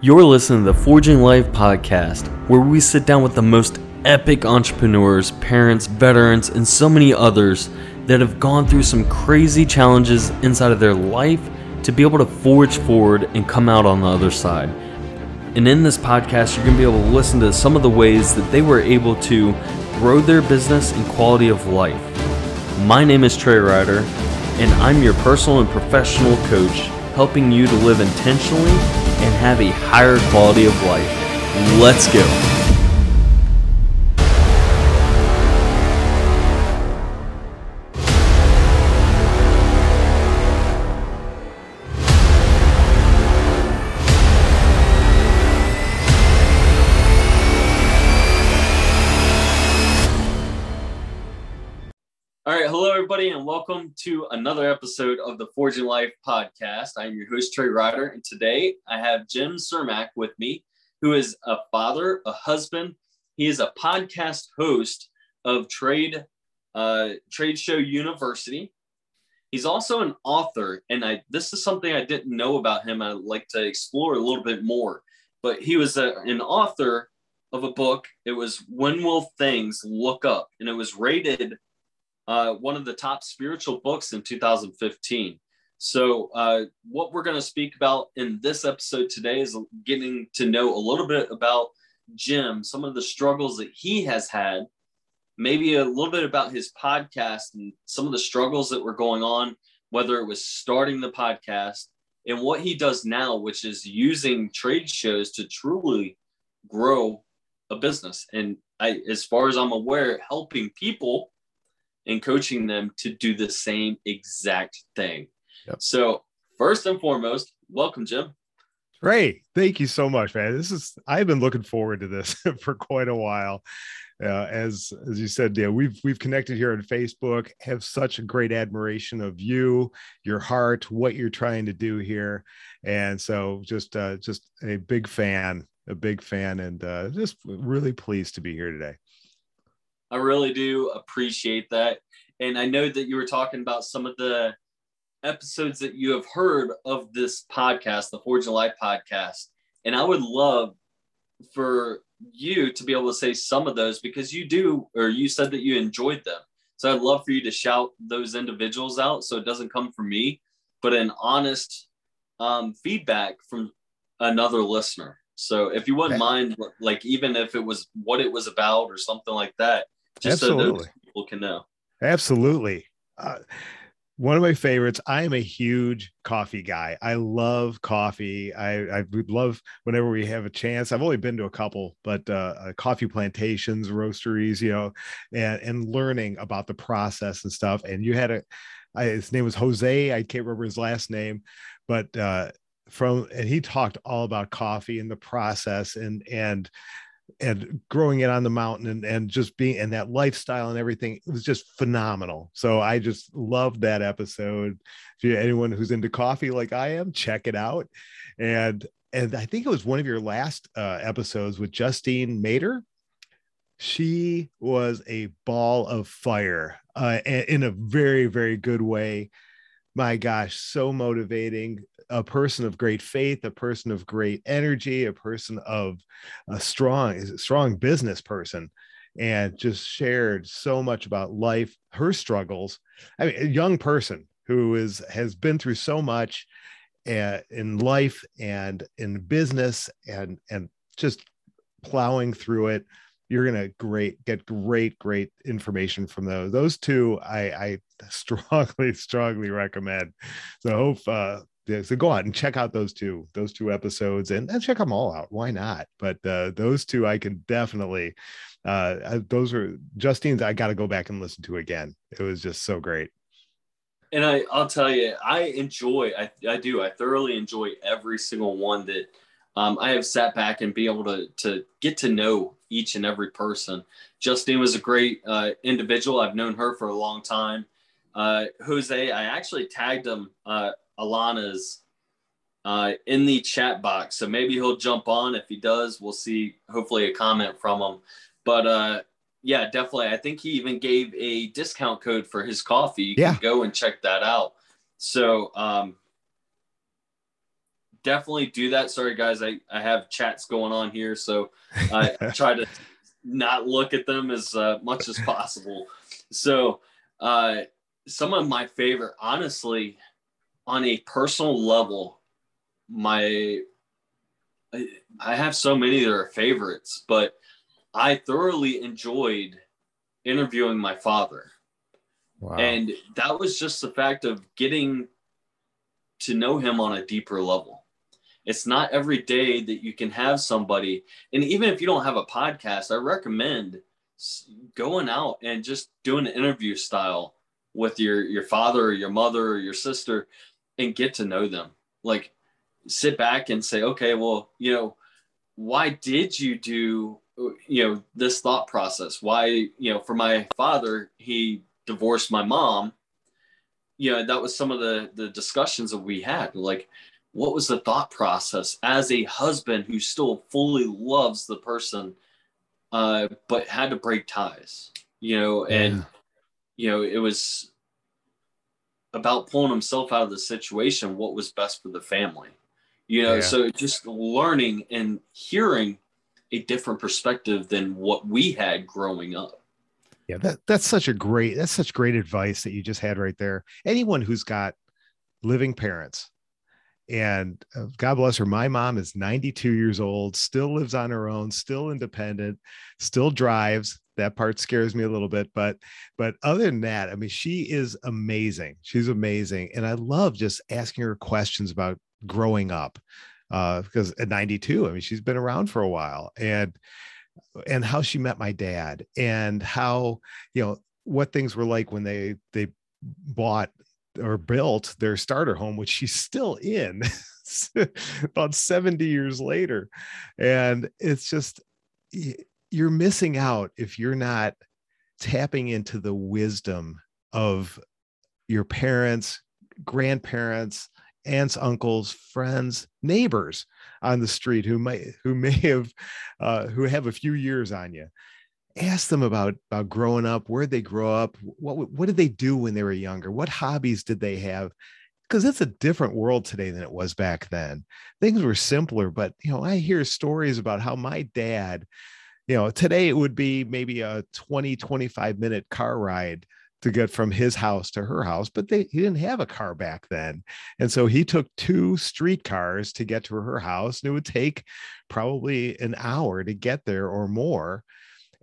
You're listening to the Forging Life podcast, where we sit down with the most epic entrepreneurs, parents, veterans, and so many others that have gone through some crazy challenges inside of their life to be able to forge forward and come out on the other side. And in this podcast, you're going to be able to listen to some of the ways that they were able to grow their business and quality of life. My name is Trey Ryder, and I'm your personal and professional coach, helping you to live intentionally and have a higher quality of life. Let's go. Welcome to another episode of the Forging Life podcast. I'm your host Trey Ryder, and today I have Jim Cermak with me, who is a father, a husband. He is a podcast host of Trade uh, Trade Show University. He's also an author, and I this is something I didn't know about him. I'd like to explore a little bit more. But he was a, an author of a book. It was When Will Things Look Up, and it was rated uh, one of the top spiritual books in 2015. So, uh, what we're going to speak about in this episode today is getting to know a little bit about Jim, some of the struggles that he has had, maybe a little bit about his podcast and some of the struggles that were going on, whether it was starting the podcast and what he does now, which is using trade shows to truly grow a business. And I, as far as I'm aware, helping people and coaching them to do the same exact thing. Yep. So, first and foremost, welcome, Jim. Ray, thank you so much, man. This is I've been looking forward to this for quite a while. Uh, as as you said, yeah, we've we've connected here on Facebook. Have such a great admiration of you, your heart, what you're trying to do here, and so just uh, just a big fan, a big fan, and uh, just really pleased to be here today. I really do appreciate that. And I know that you were talking about some of the episodes that you have heard of this podcast, the Forging Life podcast. And I would love for you to be able to say some of those because you do, or you said that you enjoyed them. So I'd love for you to shout those individuals out so it doesn't come from me, but an honest um, feedback from another listener. So if you wouldn't mind, like even if it was what it was about or something like that, just Absolutely. so people can know. Absolutely. Uh, one of my favorites. I am a huge coffee guy. I love coffee. I, I would love whenever we have a chance. I've only been to a couple, but uh, uh, coffee plantations, roasteries, you know, and and learning about the process and stuff. And you had a, I, his name was Jose. I can't remember his last name, but uh, from and he talked all about coffee and the process and and and growing it on the mountain and, and just being and that lifestyle and everything it was just phenomenal. So i just loved that episode. If you anyone who's into coffee like i am check it out. And and i think it was one of your last uh, episodes with justine mater. She was a ball of fire uh, in a very very good way. My gosh so motivating a person of great faith, a person of great energy, a person of a strong, strong business person, and just shared so much about life, her struggles. I mean, a young person who is has been through so much uh, in life and in business, and and just plowing through it. You're gonna great get great great information from those. Those two I, I strongly strongly recommend. So hope uh, yeah, so go out and check out those two those two episodes and, and check them all out. Why not? But uh, those two i can definitely uh, those are justine's i got to go back and listen to again. It was just so great. And i i'll tell you i enjoy i, I do i thoroughly enjoy every single one that um, i have sat back and be able to to get to know each and every person. Justine was a great uh, individual. I've known her for a long time. Uh, jose i actually tagged him Alana's uh, in the chat box. So maybe he'll jump on. If he does, we'll see hopefully a comment from him. But uh, yeah, definitely. I think he even gave a discount code for his coffee. You yeah. can go and check that out. So um, definitely do that. Sorry, guys, I, I have chats going on here, so I try to not look at them as uh, much as possible. So, uh, some of my favorite, honestly, on a personal level, my I have so many that are favorites, but I thoroughly enjoyed interviewing my father. Wow. And that was just the fact of getting to know him on a deeper level. It's not every day that you can have somebody, and even if you don't have a podcast, I recommend going out and just doing an interview style with your your father or your mother or your sister and get to know them. Like sit back and say, okay, well, you know, why did you do you know this thought process why you know for my father he divorced my mom you know that was some of the the discussions that we had like what was the thought process as a husband who still fully loves the person uh but had to break ties you know and yeah. you know it was about pulling himself out of the situation what was best for the family. You know yeah. so just learning and hearing a different perspective than what we had growing up. Yeah that, that's such a great that's such great advice that you just had right there. Anyone who's got living parents and uh, god bless her my mom is 92 years old still lives on her own still independent still drives that part scares me a little bit but but other than that i mean she is amazing. She's amazing and i love just asking her questions about growing up uh, because at 92 i mean she's been around for a while and and how she met my dad and how you know what things were like when they they bought or built their starter home which she's still in about 70 years later and it's just you're missing out if you're not tapping into the wisdom of your parents grandparents aunts, uncles, friends, neighbors on the street who may who may have uh, who have a few years on you. Ask them about about growing up. Where they grow up? What what did they do when they were younger? What hobbies did they have? Because it's a different world today than it was back then. Things were simpler, but you know, I hear stories about how my dad, you know, today it would be maybe a 20, 25 minute car ride to get from his house to her house, but they he didn't have a car back then. And so he took two streetcars to get to her house, and it would take probably an hour to get there or more.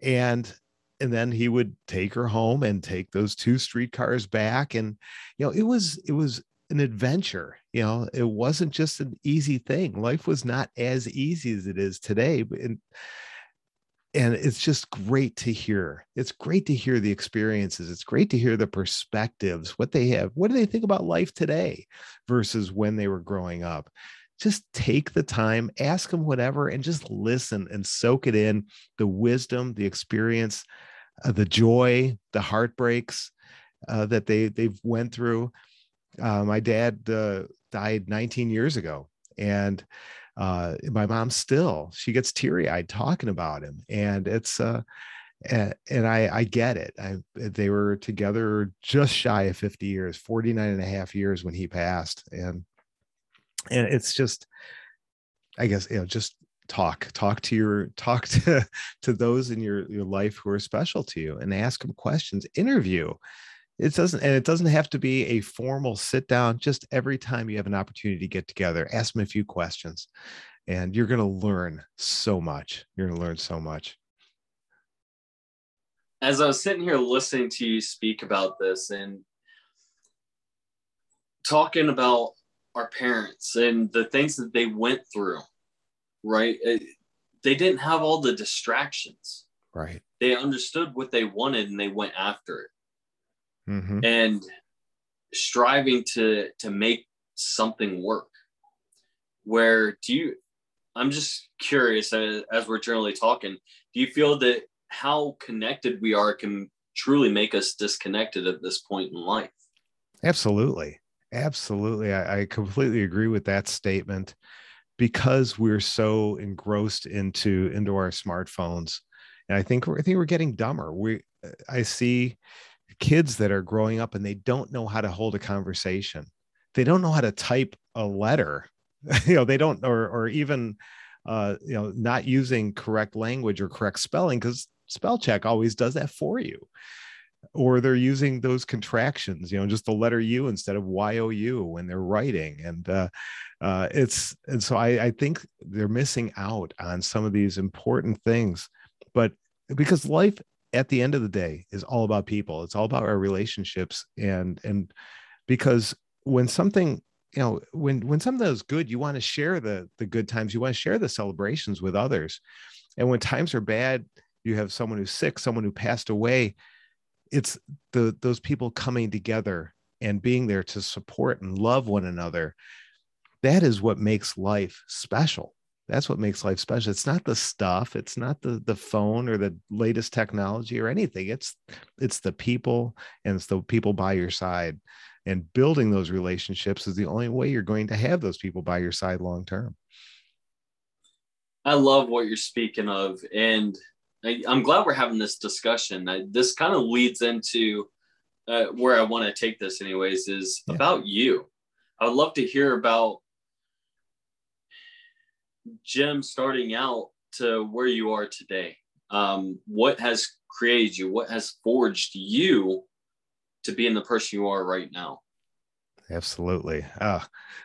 And and then he would take her home and take those two streetcars back. And you know, it was it was an adventure. You know, it wasn't just an easy thing. Life was not as easy as it is today. And and it's just great to hear. It's great to hear the experiences. It's great to hear the perspectives what they have what do they think about life today versus when they were growing up. Just take the time ask them whatever and just listen and soak it in the wisdom the experience uh, the joy the heartbreaks uh, that they they've went through. Uh, my dad uh, died 19 years ago and uh, my mom still she gets teary eyed talking about him, and it's uh, and, and I I get it. I, they were together just shy of 50 years, 49 and a half years when he passed, and and it's just, I guess you know just talk talk to your talk to to those in your your life who are special to you and ask them questions interview it doesn't and it doesn't have to be a formal sit down just every time you have an opportunity to get together ask them a few questions and you're going to learn so much you're going to learn so much. As i was sitting here listening to you speak about this and talking about our parents and the things that they went through right it, they didn't have all the distractions. Right. They understood what they wanted and they went after it mm-hmm. and striving to to make something work. Where do you i'm just curious as, as we're generally talking do you feel that how connected we are can truly make us disconnected at this point in life? Absolutely. Absolutely. I, I completely agree with that statement. Because we're so engrossed into into our smartphones and i think i think we're getting dumber. We i see kids that are growing up and they don't know how to hold a conversation. They don't know how to type a letter. You know they don't or or even uh you know not using correct language or correct spelling because spell check always does that for you. Or they're using those contractions you know just the letter u instead of y-o-u when they're writing. And uh, uh, it's and so I, I think they're missing out on some of these important things. But because life at the end of the day is all about people. It's all about our relationships. And and because when something you know when when something is good you want to share the the good times. You want to share the celebrations with others. And when times are bad you have someone who's sick someone who passed away it's the those people coming together and being there to support and love one another. That is what makes life special that's what makes life special. It's not the stuff it's not the the phone or the latest technology or anything. It's it's the people and it's the people by your side. And building those relationships is the only way you're going to have those people by your side long term. I love what you're speaking of and I, am glad we're having this discussion. I, this kind of leads into uh, where i want to take this anyways is yeah. about you. I would love to hear about jim starting out to where you are today um, what has created you what has forged you to being the person you are right now. Absolutely. Uh,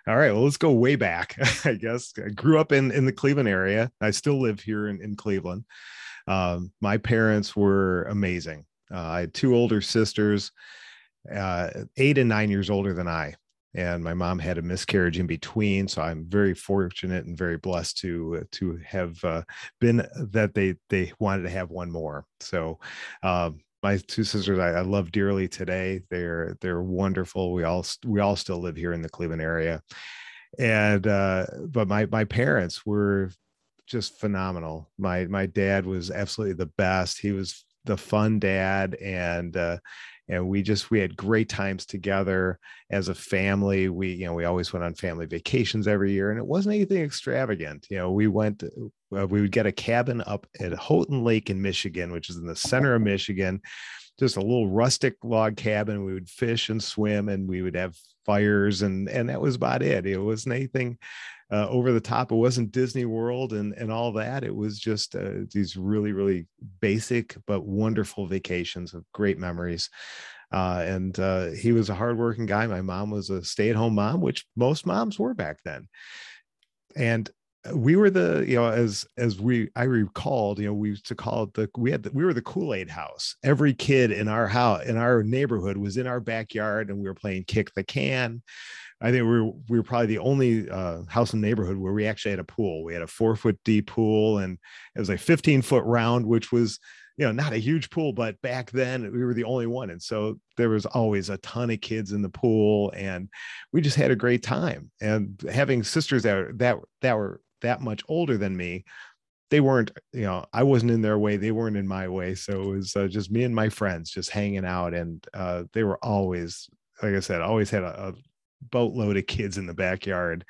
all right. Well, let's go way back. I guess I grew up in in the Cleveland area. I still live here in, in Cleveland. Um, my parents were amazing. Uh, I had two older sisters, uh, eight and nine years older than I, and my mom had a miscarriage in between. So I'm very fortunate and very blessed to to have uh, been that they they wanted to have one more. So um, my two sisters I, I, love dearly today. They're they're wonderful. We all we all still live here in the Cleveland area, and uh, but my my parents were just phenomenal. My my dad was absolutely the best. He was the fun dad, and uh, and we just we had great times together as a family. We you know we always went on family vacations every year and it wasn't anything extravagant. You know we went uh, we would get a cabin up at houghton lake in michigan which is in the center of michigan just a little rustic log cabin. We would fish and swim and we would have fires and and that was about it. It wasn't anything uh, over the top. It wasn't Disney World and and all that. It was just uh, these really really basic but wonderful vacations of great memories. Uh, and uh, he was a hardworking guy. My mom was a stay-at-home mom, which most moms were back then. And we were the you know as as we i recalled you know we used to call it the we had the, we were the kool-aid house every kid in our house in our neighborhood was in our backyard and we were playing kick the can I think we were we were probably the only uh, house in the neighborhood where we actually had a pool. We had a four foot deep pool, and it was like 15 foot round, which was you know not a huge pool, but back then we were the only one, and so there was always a ton of kids in the pool, and we just had a great time. And having sisters that that that were that much older than me, they weren't you know i wasn't in their way they weren't in my way so it was uh, just me and my friends just hanging out and uh, they were always like i said always had a, boatload of kids in the backyard.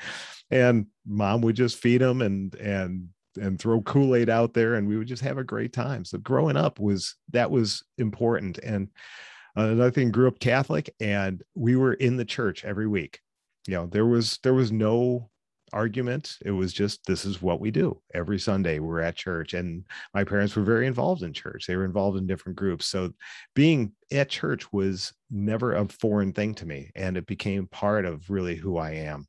And mom would just feed them and and and throw kool-aid out there and we would just have a great time. So growing up was that was important. And uh, another thing grew up catholic and we were in the church every week. You know there was there was no argument. It was just this is what we do every Sunday. We're at church, and my parents were very involved in church. They were involved in different groups, so being at church was never a foreign thing to me, and it became part of really who I am.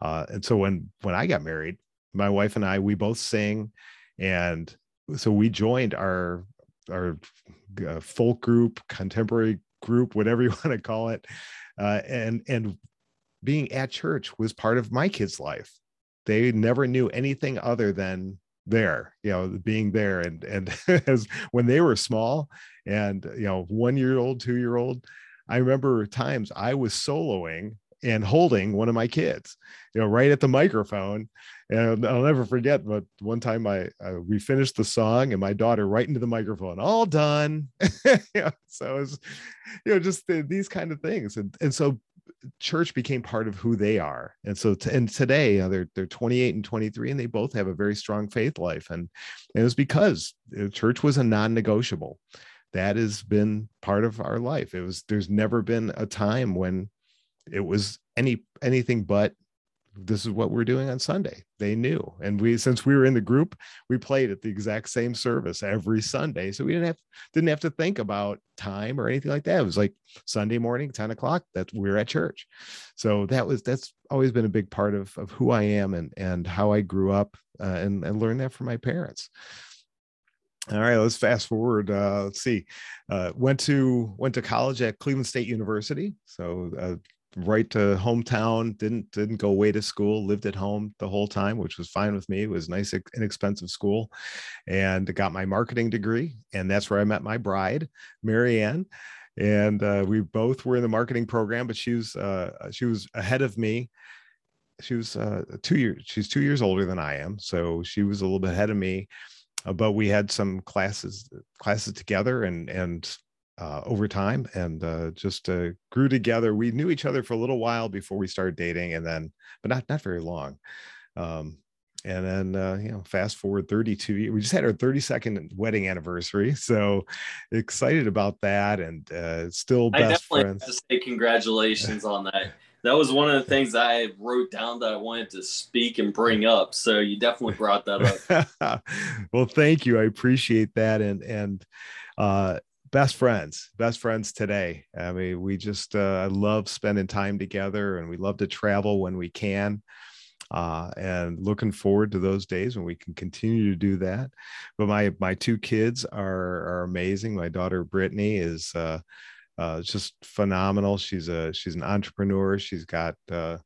Uh, and so when when I got married, my wife and I we both sing, and so we joined our our uh, folk group, contemporary group, whatever you want to call it, uh, and and being at church was part of my kids' life. They never knew anything other than there, you know, being there. And and as when they were small, and you know, one year old, two year old, I remember times I was soloing and holding one of my kids, you know, right at the microphone. And I'll never forget, but one time I we finished the song and my daughter right into the microphone, all done. yeah, so it's, you know, just the, these kind of things. And and so church became part of who they are. And so t- and today uh, they're they're 28 and 23 and they both have a very strong faith life. And, and it was because church was a non-negotiable. That has been part of our life. It was there's never been a time when it was any anything but this is what we're doing on Sunday. They knew. And we since we were in the group, we played at the exact same service every Sunday. So we didn't have didn't have to think about time or anything like that. It was like Sunday morning, 10 o'clock, that we are at church. So that was that's always been a big part of, of who I am and and how I grew up uh, and, and learned that from my parents. All right, let's fast forward. Uh, let's see. Uh, went to went to college at Cleveland State University. So uh, right to hometown didn't didn't go away to school lived at home the whole time which was fine with me it was nice inexpensive school and got my marketing degree and that's where i met my bride marianne and uh, we both were in the marketing program but she was uh, she was ahead of me. She was uh, two years she's two years older than i am so she was a little bit ahead of me uh, but we had some classes classes together and and uh, over time and uh, just uh, grew together. We knew each other for a little while before we started dating, and then, but not not very long. Um, and then, uh, you know, fast forward 32 years, we just had our 32nd wedding anniversary. So excited about that, and uh, still best I definitely friends. Have to say congratulations on that. That was one of the things I wrote down that I wanted to speak and bring up. So you definitely brought that up. well, thank you. I appreciate that, and and uh, best friends best friends today. I mean we just uh, love spending time together and we love to travel when we can uh, and looking forward to those days when we can continue to do that. But my my two kids are are amazing. My daughter brittany is uh, uh, just phenomenal. She's a she's an entrepreneur. She's got uh,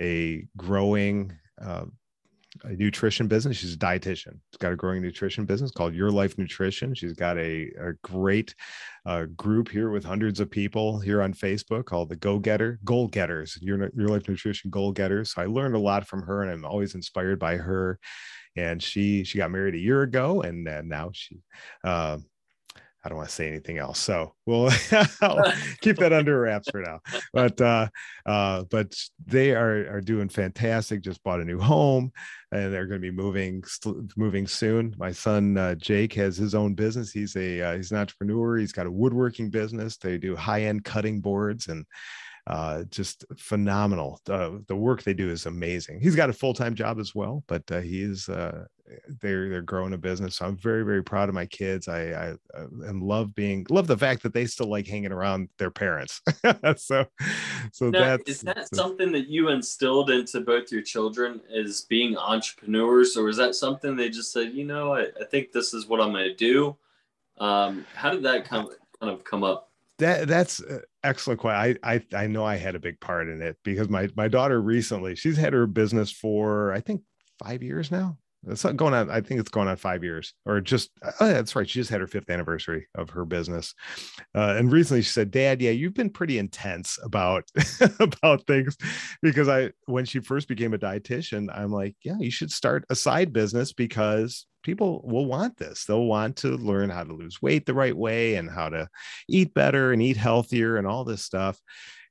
a growing uh, a nutrition business. She's a dietitian. She's got a growing nutrition business called Your Life Nutrition. She's got a, a great uh, group here with hundreds of people here on Facebook called the Go Getter Goal Getters. Your Your Life Nutrition Goal Getters. So I learned a lot from her, and I'm always inspired by her. And she she got married a year ago, and, now she uh, I don't want to say anything else. So we'll keep that under wraps for now. But uh, uh, but they are are doing fantastic. Just bought a new home, and they're going to be moving moving soon. My son uh, Jake has his own business. He's a uh, he's an entrepreneur. He's got a woodworking business. They do high end cutting boards and uh, just phenomenal. Uh, the work they do is amazing. He's got a full time job as well, but uh, he is uh, they're they're growing a business. So I'm very very proud of my kids. I, I, I and love being love the fact that they still like hanging around their parents. so so now, that's is that something that you instilled into both your children is being entrepreneurs, or is that something they just said, you know, I, I think this is what I'm going to do? Um, how did that come kind of come up? that that's excellent question. I, I I know I had a big part in it because my my daughter recently she's had her business for I think five years now. It's not going on. I think it's going on five years, or just. Oh, that's right. She just had her fifth anniversary of her business, uh, and recently she said, "Dad, yeah, you've been pretty intense about about things," because I, when she first became a dietitian, I'm like, "Yeah, you should start a side business because people will want this. They'll want to learn how to lose weight the right way and how to eat better and eat healthier and all this stuff."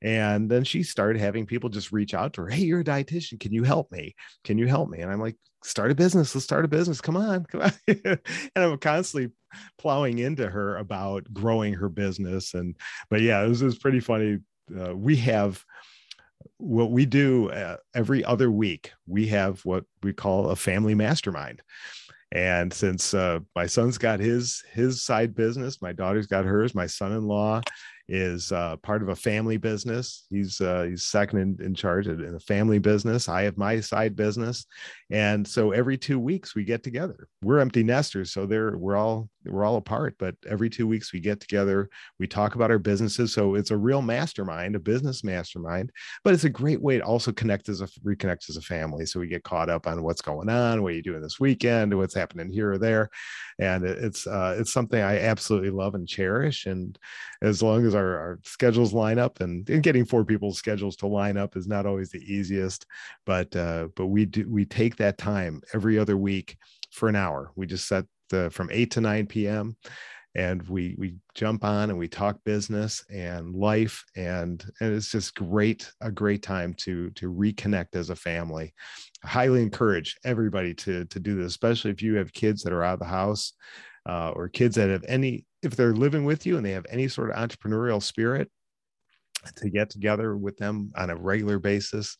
And then she started having people just reach out to her. Hey, you're a dietitian. Can you help me? Can you help me? And I'm like, start a business. Let's start a business. Come on. Come on. and I'm constantly plowing into her about growing her business. And, but yeah, this is pretty funny. Uh, we have, what we do uh, every other week, we have what we call a family mastermind. And since uh, my son's got his his side business, my daughter's got hers, my son-in-law is uh, part of a family business. He's uh, he's second in, in charge in a family business. I have my side business, and so every two weeks we get together. We're empty nesters, so they're we're all we're all apart. But every two weeks we get together. We talk about our businesses. So it's a real mastermind, a business mastermind. But it's a great way to also connect as a reconnect as a family. So we get caught up on what's going on, what are you doing this weekend, what's happening here or there, and it's uh, it's something I absolutely love and cherish. And as long as our our, schedules line up and, and getting four people's schedules to line up is not always the easiest but uh, but we do we take that time every other week for an hour. We just set the from 8 to 9 p.m and we we jump on and we talk business and life and and it's just great a great time to to reconnect as a family. I highly encourage everybody to to do this especially if you have kids that are out of the house uh, or kids that have any if they're living with you and they have any sort of entrepreneurial spirit to get together with them on a regular basis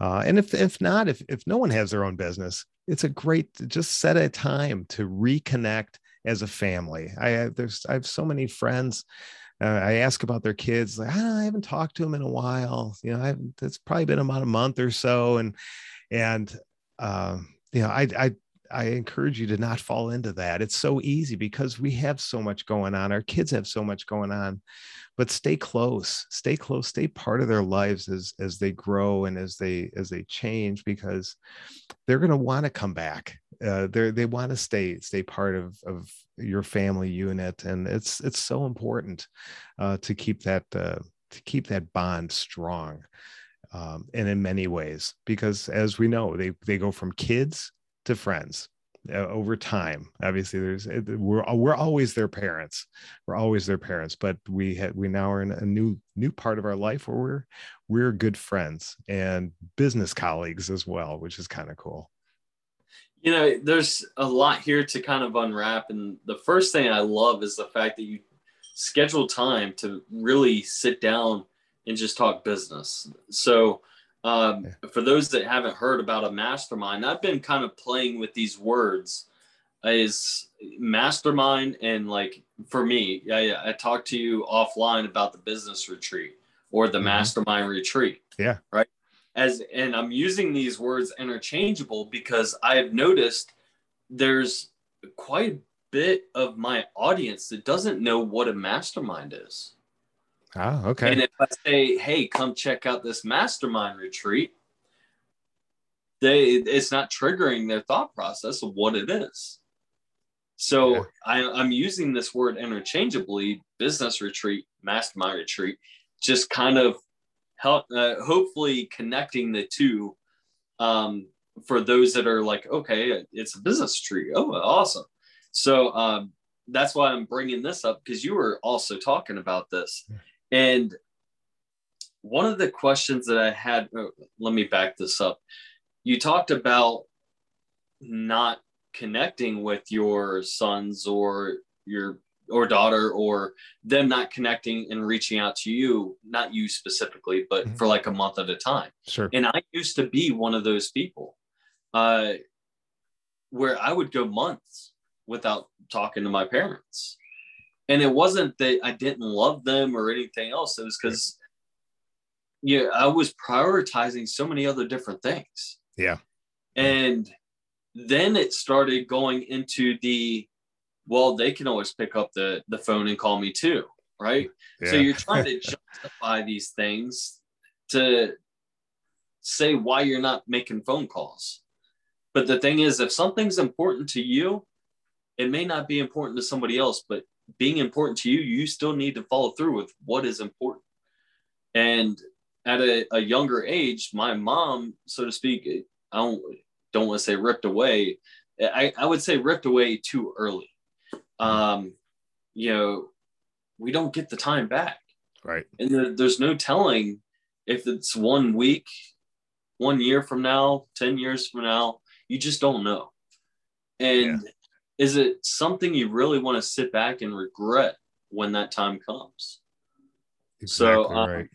Uh, and if if not, if if no one has their own business, it's a great just set a time to reconnect as a family. I have there's I have so many friends. Uh, I ask about their kids, like oh, I haven't talked to them in a while. You know, I it's probably been about a month or so, and and um, you know, I I I encourage you to not fall into that. It's so easy because we have so much going on. Our kids have so much going on, but stay close, stay close, stay part of their lives as as they grow and as they as they change because they're going to want to come back. Uh, they they want to stay stay part of of your family unit, and it's it's so important uh, to keep that uh, to keep that bond strong. Um, and in many ways, because as we know, they they go from kids to friends uh, over time. Obviously there's we're we're always their parents. We're always their parents but we had we now are in a new new part of our life where we're we're good friends and business colleagues as well which is kind of cool. You know there's a lot here to kind of unwrap and the first thing i love is the fact that you schedule time to really sit down and just talk business. So um, yeah. For those that haven't heard about a mastermind, I've been kind of playing with these words. Is mastermind and like for me, I, I talked to you offline about the business retreat or the mm-hmm. mastermind retreat. Yeah. Right. As and I'm using these words interchangeable because I have noticed there's quite a bit of my audience that doesn't know what a mastermind is. Oh, okay. And if I say, "Hey, come check out this mastermind retreat," they it's not triggering their thought process of what it is. So yeah. I, I'm using this word interchangeably: business retreat, mastermind retreat, just kind of help, uh, hopefully connecting the two. Um, for those that are like, okay, it's a business tree. Oh, awesome. So um, that's why I'm bringing this up because you were also talking about this. And one of the questions that I had, oh, let me back this up. You talked about not connecting with your sons or your or daughter or them not connecting and reaching out to you not you specifically but mm-hmm. for like a month at a time sure and i used to be one of those people uh where i would go months without talking to my parents and it wasn't that I didn't love them or anything else. It was because yeah, I was prioritizing so many other different things. Yeah. And then it started going into the well, they can always pick up the the phone and call me too, right? Yeah. So you're trying to justify these things to say why you're not making phone calls. But the thing is, if something's important to you, it may not be important to somebody else, but being important to you, you still need to follow through with what is important. And at a, a younger age, my mom, so to speak, I don't don't want to say ripped away. I, I would say ripped away too early. Um, you know, we don't get the time back. Right. And there, there's no telling if it's one week, one year from now, 10 years from now, you just don't know. And yeah is it something you really want to sit back and regret when that time comes? Exactly so, um, right.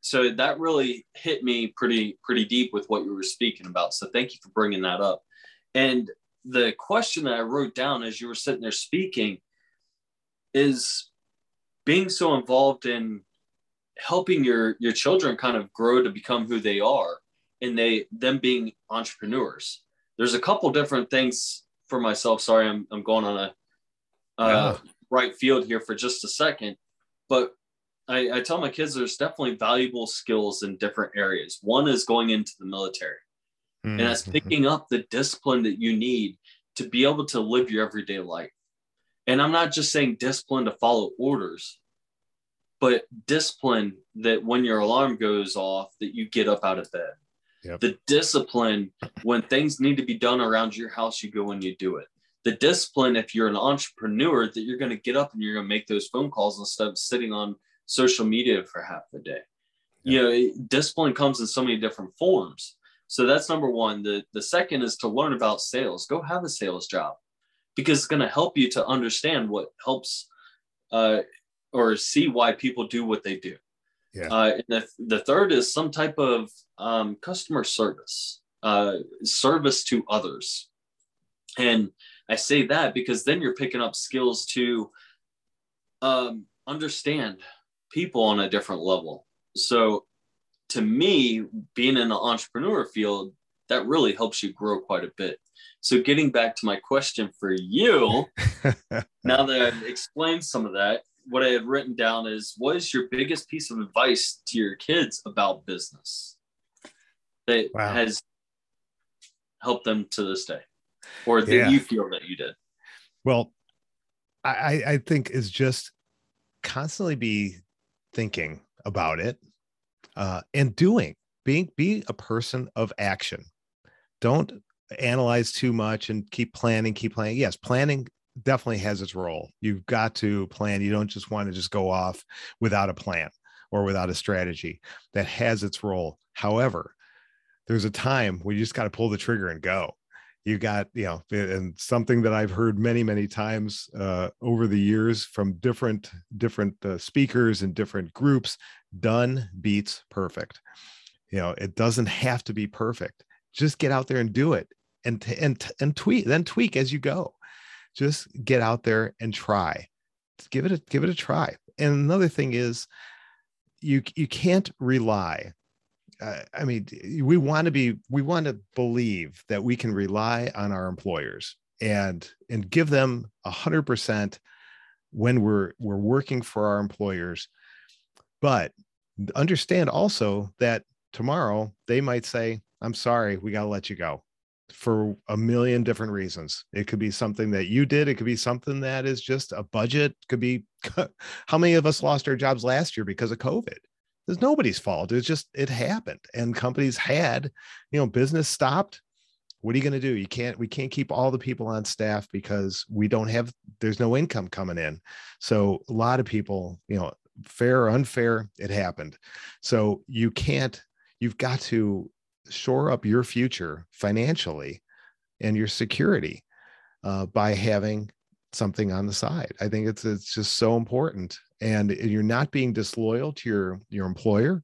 So that really hit me pretty pretty deep with what you were speaking about. So thank you for bringing that up. And the question that I wrote down as you were sitting there speaking is being so involved in helping your your children kind of grow to become who they are and they them being entrepreneurs there's a couple different things for myself. Sorry, I'm I'm going on a uh, yeah. right field here for just a second, but I, I tell my kids there's definitely valuable skills in different areas. One is going into the military, mm-hmm. and that's picking up the discipline that you need to be able to live your everyday life. And I'm not just saying discipline to follow orders, but discipline that when your alarm goes off, that you get up out of bed Yep. The discipline when things need to be done around your house, you go and you do it. The discipline, if you're an entrepreneur, that you're going to get up and you're going to make those phone calls instead of sitting on social media for half the day. Yep. You know, discipline comes in so many different forms. So that's number one. The, the second is to learn about sales. Go have a sales job because it's going to help you to understand what helps uh, or see why people do what they do. Yeah. Uh, and the, the third is some type of um, customer service, uh, service to others. And I say that because then you're picking up skills to um, understand people on a different level. So to me, being in the entrepreneur field, that really helps you grow quite a bit. So getting back to my question for you, now that I've explained some of that, what I had written down is what is your biggest piece of advice to your kids about business that wow. has helped them to this day or that yeah. you feel that you did? Well, I, I think is just constantly be thinking about it uh, and doing being be a person of action don't analyze too much and keep planning keep planning yes planning definitely has its role. You've got to plan. You don't just want to just go off without a plan or without a strategy. That has its role. However there's a time where you just got to pull the trigger and go. You got you know and something that i've heard many many times uh, over the years from different different uh, speakers and different groups done beats perfect. You know it doesn't have to be perfect. Just get out there and do it and and and tweak then tweak as you go just get out there and try. Give it a give it a try. And another thing is you you can't rely. Uh, i mean we want to be we want to believe that we can rely on our employers and and give them a hundred percent when we're we're working for our employers. But understand also that tomorrow they might say i'm sorry we got to let you go for a million different reasons. It could be something that you did. It could be something that is just a budget. It could be how many of us lost our jobs last year because of COVID? It's nobody's fault. It's just it happened, and companies had, you know, business stopped. What are you going to do? You can't. We can't keep all the people on staff because we don't have. There's no income coming in. So a lot of people, you know, fair or unfair, it happened. So you can't. You've got to shore up your future financially and your security uh, by having something on the side. I think it's it's just so important, and you're not being disloyal to your your employer.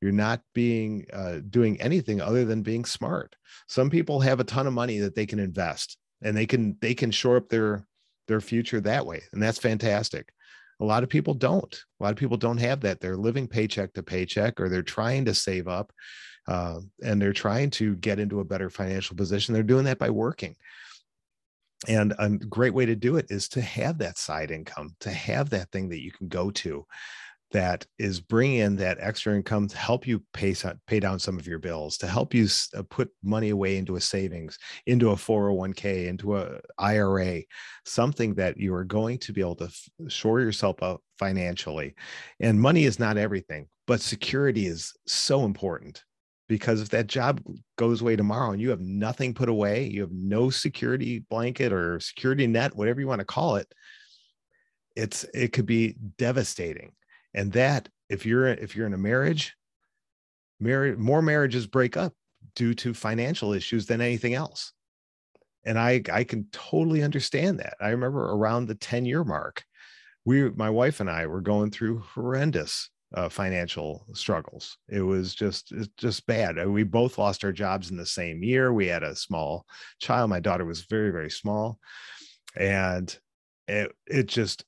You're not being uh, doing anything other than being smart. Some people have a ton of money that they can invest, and they can they can shore up their their future that way, and that's fantastic. A lot of people don't. A lot of people don't have that. They're living paycheck to paycheck, or they're trying to save up uh, and they're trying to get into a better financial position. They're doing that by working. And a great way to do it is to have that side income, to have that thing that you can go to that is bringing in that extra income to help you pay pay down some of your bills, to help you uh, put money away into a savings, into a 401k, into a IRA, something that you are going to be able to shore yourself up financially. And money is not everything, but security is so important because if that job goes away tomorrow and you have nothing put away, you have no security blanket or security net, whatever you want to call it, it's it could be devastating. And that if you're if you're in a marriage, marriage more marriages break up due to financial issues than anything else. And I I can totally understand that. I remember around the 10 year mark, we my wife and I were going through horrendous uh, financial struggles. It was just it's just bad. Uh, we both lost our jobs in the same year. We had a small child. My daughter was very very small, and it it just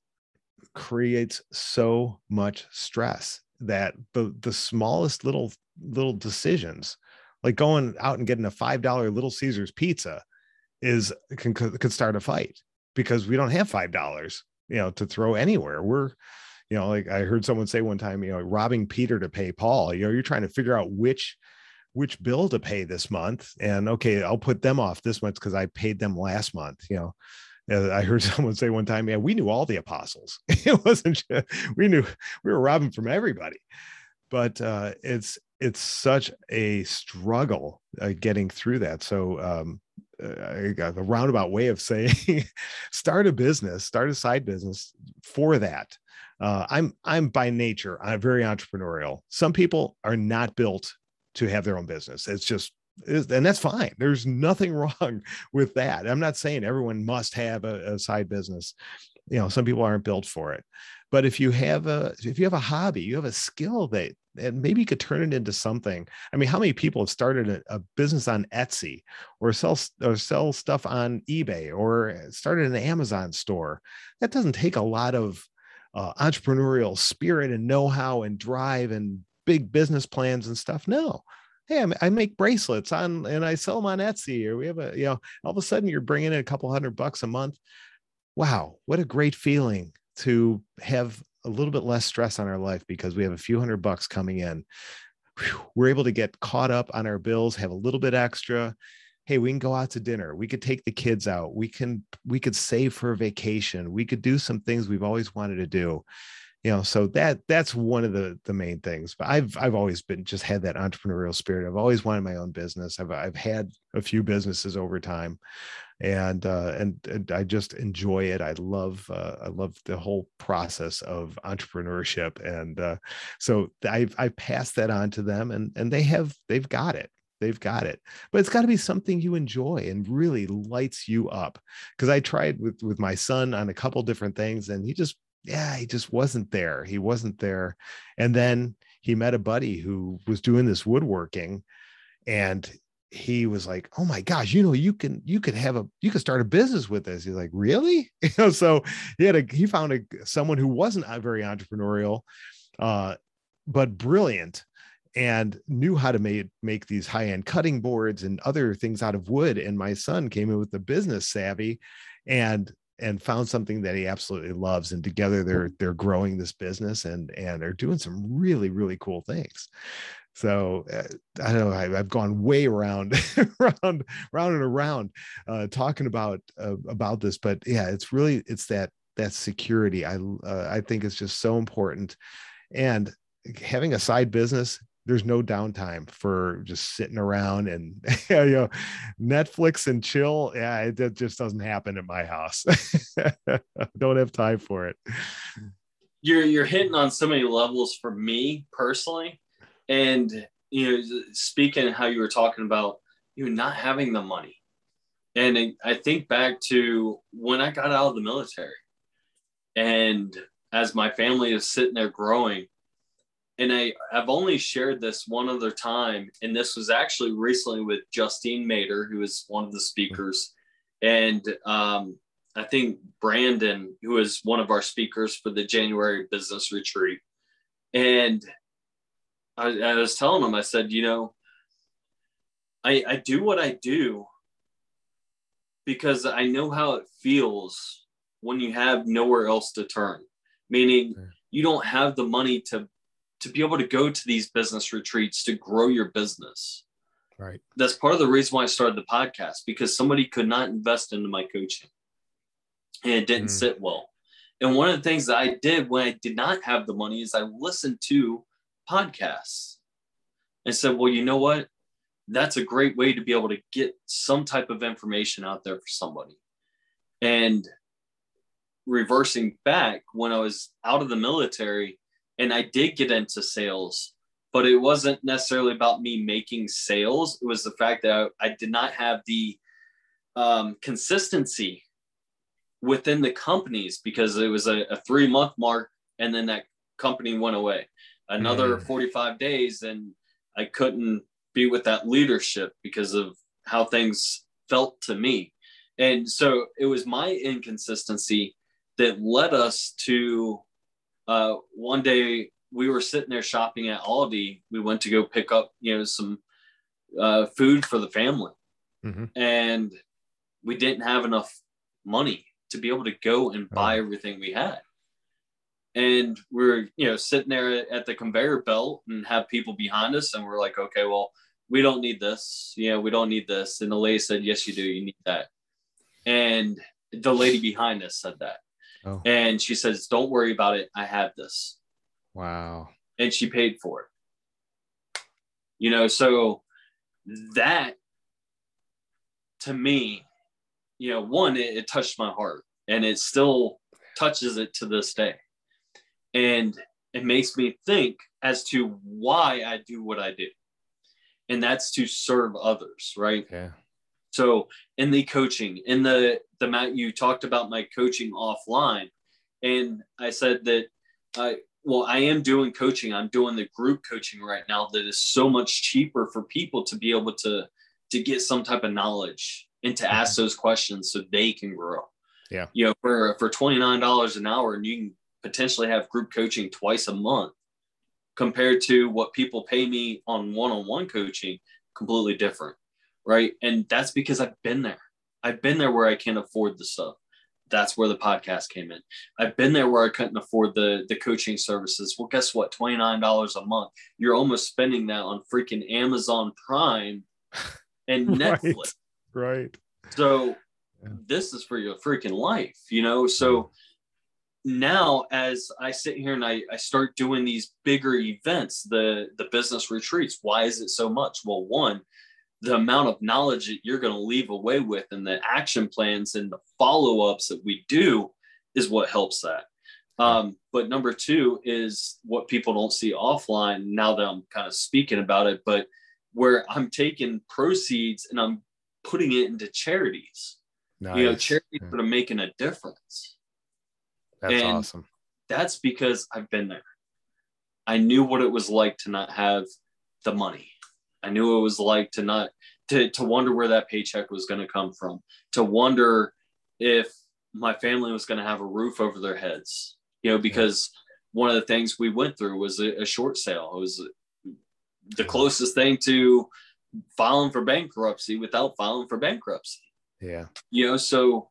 creates so much stress that the the smallest little little decisions, like going out and getting a five dollar Little Caesars pizza, is can could start a fight because we don't have five dollars you know to throw anywhere. We're you know like i heard someone say one time you know robbing peter to pay paul you know you're trying to figure out which which bill to pay this month and okay i'll put them off this month because i paid them last month you know uh, I heard someone say one time, yeah, we knew all the apostles. it wasn't just, we knew we were robbing from everybody, but uh, it's it's such a struggle uh, getting through that. So um, I got a roundabout way of saying, start a business, start a side business for that uh, I'm I'm by nature I'm very entrepreneurial. Some people are not built to have their own business. It's just and that's fine. There's nothing wrong with that. I'm not saying everyone must have a, a side business. you know some people aren't built for it but if you have a if you have a hobby you have a skill that and maybe you could turn it into something i mean how many people have started a, a business on etsy or sell or sell stuff on ebay or started an amazon store that doesn't take a lot of uh, entrepreneurial spirit and know-how and drive and big business plans and stuff. No. Hey I, make bracelets on and i sell them on etsy or we have a you know all of a sudden you're bringing in a couple hundred bucks a month. Wow what a great feeling to have a little bit less stress on our life because we have a few hundred bucks coming in. We're able to get caught up on our bills have a little bit extra hey we can go out to dinner. We could take the kids out. We can we could save for a vacation. We could do some things we've always wanted to do. You know so that that's one of the the main things but i've i've always been just had that entrepreneurial spirit. I've always wanted my own business. I've i've had a few businesses over time and uh and, and i just enjoy it. I love uh, i love the whole process of entrepreneurship and uh so i've i passed that on to them and and they have they've got it they've got it but it's got to be something you enjoy and really lights you up because i tried with with my son on a couple different things and he just yeah he just wasn't there he wasn't there and then he met a buddy who was doing this woodworking and he was like oh my gosh you know you can you could have a you could start a business with this. He's like really? You know so he had a he found a someone who wasn't very entrepreneurial uh but brilliant and knew how to make make these high-end cutting boards and other things out of wood. And my son came in with the business savvy and and found something that he absolutely loves. And together they're they're growing this business and and they're doing some really really cool things. So uh, i don't know I, have gone way around around round and around uh, talking about uh, about this. But yeah it's really it's that that security. I uh, i think it's just so important. And having a side business there's no downtime for just sitting around and you know netflix and chill yeah it, it just doesn't happen at my house. Don't have time for it. You're you're hitting on so many levels for me personally. And you know speaking how you were talking about you know not having the money. And i think back to when i got out of the military. And as my family is sitting there growing and I, I've only shared this one other time, and this was actually recently with Justine Mater, who is one of the speakers, and um, I think Brandon, who is one of our speakers for the January business retreat. And I, I was telling him, I said, you know, I, I do what I do because I know how it feels when you have nowhere else to turn, meaning you don't have the money to to be able to go to these business retreats to grow your business. Right. That's part of the reason why I started the podcast because somebody could not invest into my coaching and it didn't mm. sit well. And one of the things that I did when I did not have the money is I listened to podcasts and said, well, you know what? That's a great way to be able to get some type of information out there for somebody. And reversing back when I was out of the military, and I did get into sales, but it wasn't necessarily about me making sales. It was the fact that I, I did not have the um, consistency within the companies because it was a, a, three month mark and then that company went away. Another mm. 45 days and I couldn't be with that leadership because of how things felt to me. And so it was my inconsistency that led us to uh, one day we were sitting there shopping at Aldi. We went to go pick up, you know, some uh, food for the family, mm-hmm. and we didn't have enough money to be able to go and oh. buy oh. everything we had. And we are you know, sitting there at the conveyor belt and have people behind us, and we're like, okay, well, we don't need this. You know, we don't need this. And the lady said, yes, you do. You need that. And the lady behind us said that. Oh. And she says, Don't worry about it. I have this. Wow. And she paid for it. You know, so that to me, you know, one, it, it touched my heart and it still touches it to this day. And it makes me think as to why I do what I do. And that's to serve others, right? Yeah. So in the coaching, in the the amount you talked about my coaching offline, And I said that I, well, I am doing coaching. I'm doing the group coaching right now that is so much cheaper for people to be able to to get some type of knowledge and to ask mm-hmm. those questions so they can grow. Yeah. You know, for for $29 an hour and you can potentially have group coaching twice a month compared to what people pay me on one-on-one coaching, completely different. Right. And that's because I've been there. I've been there where I can't afford the stuff that's where the podcast came in. I've been there where I couldn't afford the the coaching services. Well, guess what? Twenty nine dollars a month. You're almost spending that on freaking Amazon Prime and Netflix. Right. right. So yeah. this is for your freaking life, you know. So now as I sit here and I, I start doing these bigger events, the the business retreats, why is it so much? Well, one, the amount of knowledge that you're going to leave away with and the action plans and the follow-ups that we do is what helps that. Um, but number two is what people don't see offline now that i'm kind of speaking about it but where i'm taking proceeds and i'm putting it into charities. Nice. you know charities yeah. that are making a difference. That's and awesome. that's because i've been there. I knew what it was like to not have the money I knew it was like to not to to wonder where that paycheck was going to come from, to wonder if my family was going to have a roof over their heads. You know, because one of the things we went through was a, a short sale. It was the closest thing to filing for bankruptcy without filing for bankruptcy. Yeah. You know, so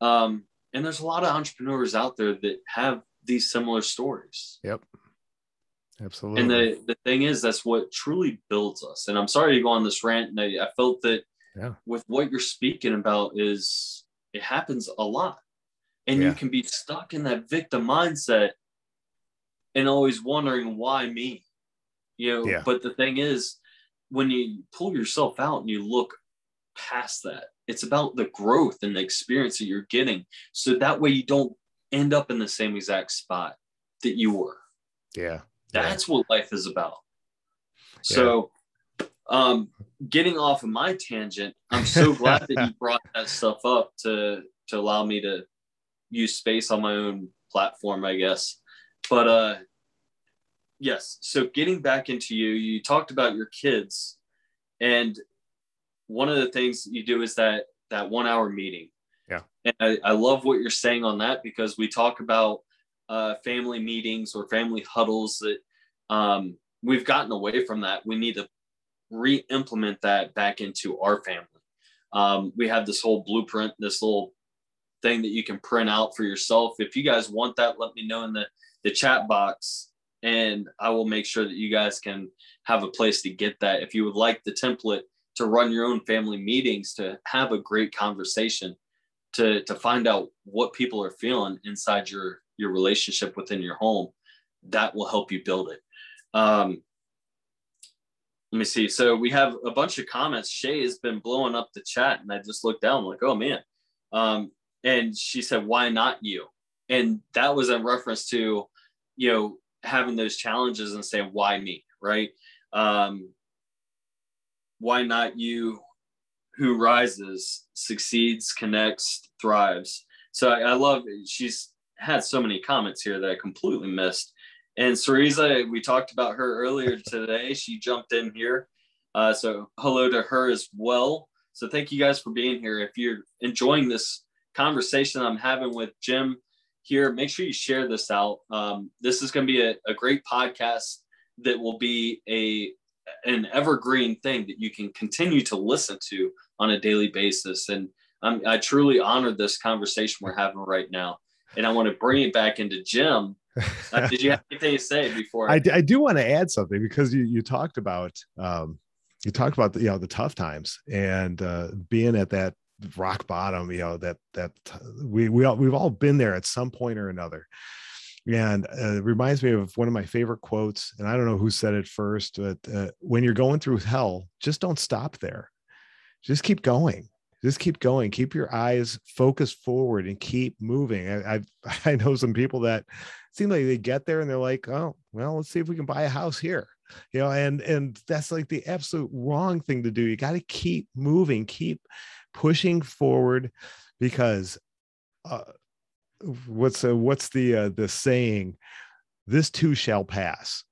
um and there's a lot of entrepreneurs out there that have these similar stories. Yep. Absolutely. And the, the thing is, that's what truly builds us. And I'm sorry to go on this rant. And I, I felt that yeah. with what you're speaking about is it happens a lot. And yeah. you can be stuck in that victim mindset and always wondering why me. You know, yeah. but the thing is, when you pull yourself out and you look past that, it's about the growth and the experience that you're getting. So that way you don't end up in the same exact spot that you were. Yeah. That's yeah. what life is about. So, um, getting off of my tangent, I'm so glad that you brought that stuff up to to allow me to use space on my own platform, I guess. But uh, yes. So getting back into you, you talked about your kids, and one of the things you do is that that one hour meeting. Yeah. And I, I love what you're saying on that because we talk about uh, family meetings or family huddles that um, we've gotten away from that. We need to re-implement that back into our family. Um, we have this whole blueprint, this little thing that you can print out for yourself. If you guys want that, let me know in the, the chat box and I will make sure that you guys can have a place to get that. If you would like the template to run your own family meetings, to have a great conversation, to, to find out what people are feeling inside your your relationship within your home, that will help you build it. Um, let me see. So we have a bunch of comments. Shay has been blowing up the chat, and I just looked down like, oh man. Um, and she said, "Why not you?" And that was in reference to, you know, having those challenges and saying, "Why me?" Right? Um, why not you? Who rises, succeeds, connects, thrives. So I, I love. She's had so many comments here that I completely missed. And Sariza, we talked about her earlier today. She jumped in here. Uh, so hello to her as well. So thank you guys for being here. If you're enjoying this conversation I'm having with Jim here, make sure you share this out. Um, this is going to be a, a great podcast that will be a an evergreen thing that you can continue to listen to on a daily basis. And I'm, I truly honor this conversation we're having right now and I want to bring it back into Jim. Uh, did you have anything to say before? I, I do want to add something because you you talked about um, you talked about the, you know the tough times and uh, being at that rock bottom. You know that that we we all, we've all been there at some point or another. And uh, it reminds me of one of my favorite quotes, and I don't know who said it first, but uh, when you're going through hell, just don't stop there. Just keep going just keep going keep your eyes focused forward and keep moving. I, I i know some people that seem like they get there and they're like oh well let's see if we can buy a house here you know and and that's like the absolute wrong thing to do. You got to keep moving keep pushing forward because uh, what's uh, what's the uh, the saying this too shall pass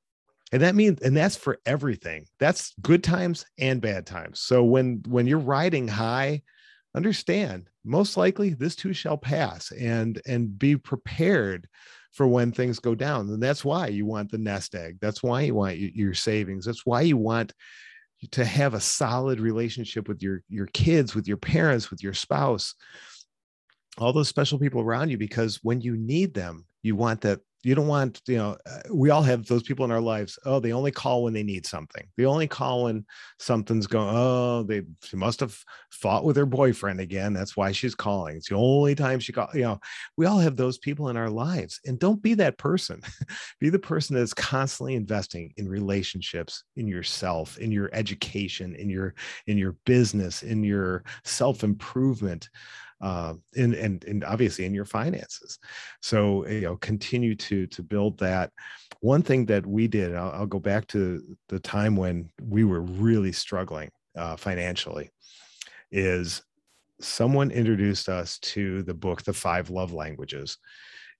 and that means and that's for everything. That's good times and bad times. So when when you're riding high understand most likely this too shall pass and and be prepared for when things go down. And that's why you want the nest egg. That's why you want your savings. That's why you want to have a solid relationship with your your kids with your parents with your spouse all those special people around you because when you need them you want that you don't want you know uh, we all have those people in our lives oh they only call when they need something. They only call when something's going oh they she must have fought with her boyfriend again that's why she's calling. It's the only time she call you know we all have those people in our lives and don't be that person. Be the person that's constantly investing in relationships in yourself in your education in your in your business in your self improvement uh, and, and and obviously in your finances. So you know, continue to to build that. One thing that we did, I'll, I'll go back to the time when we were really struggling uh, financially, is someone introduced us to the book, The Five Love Languages.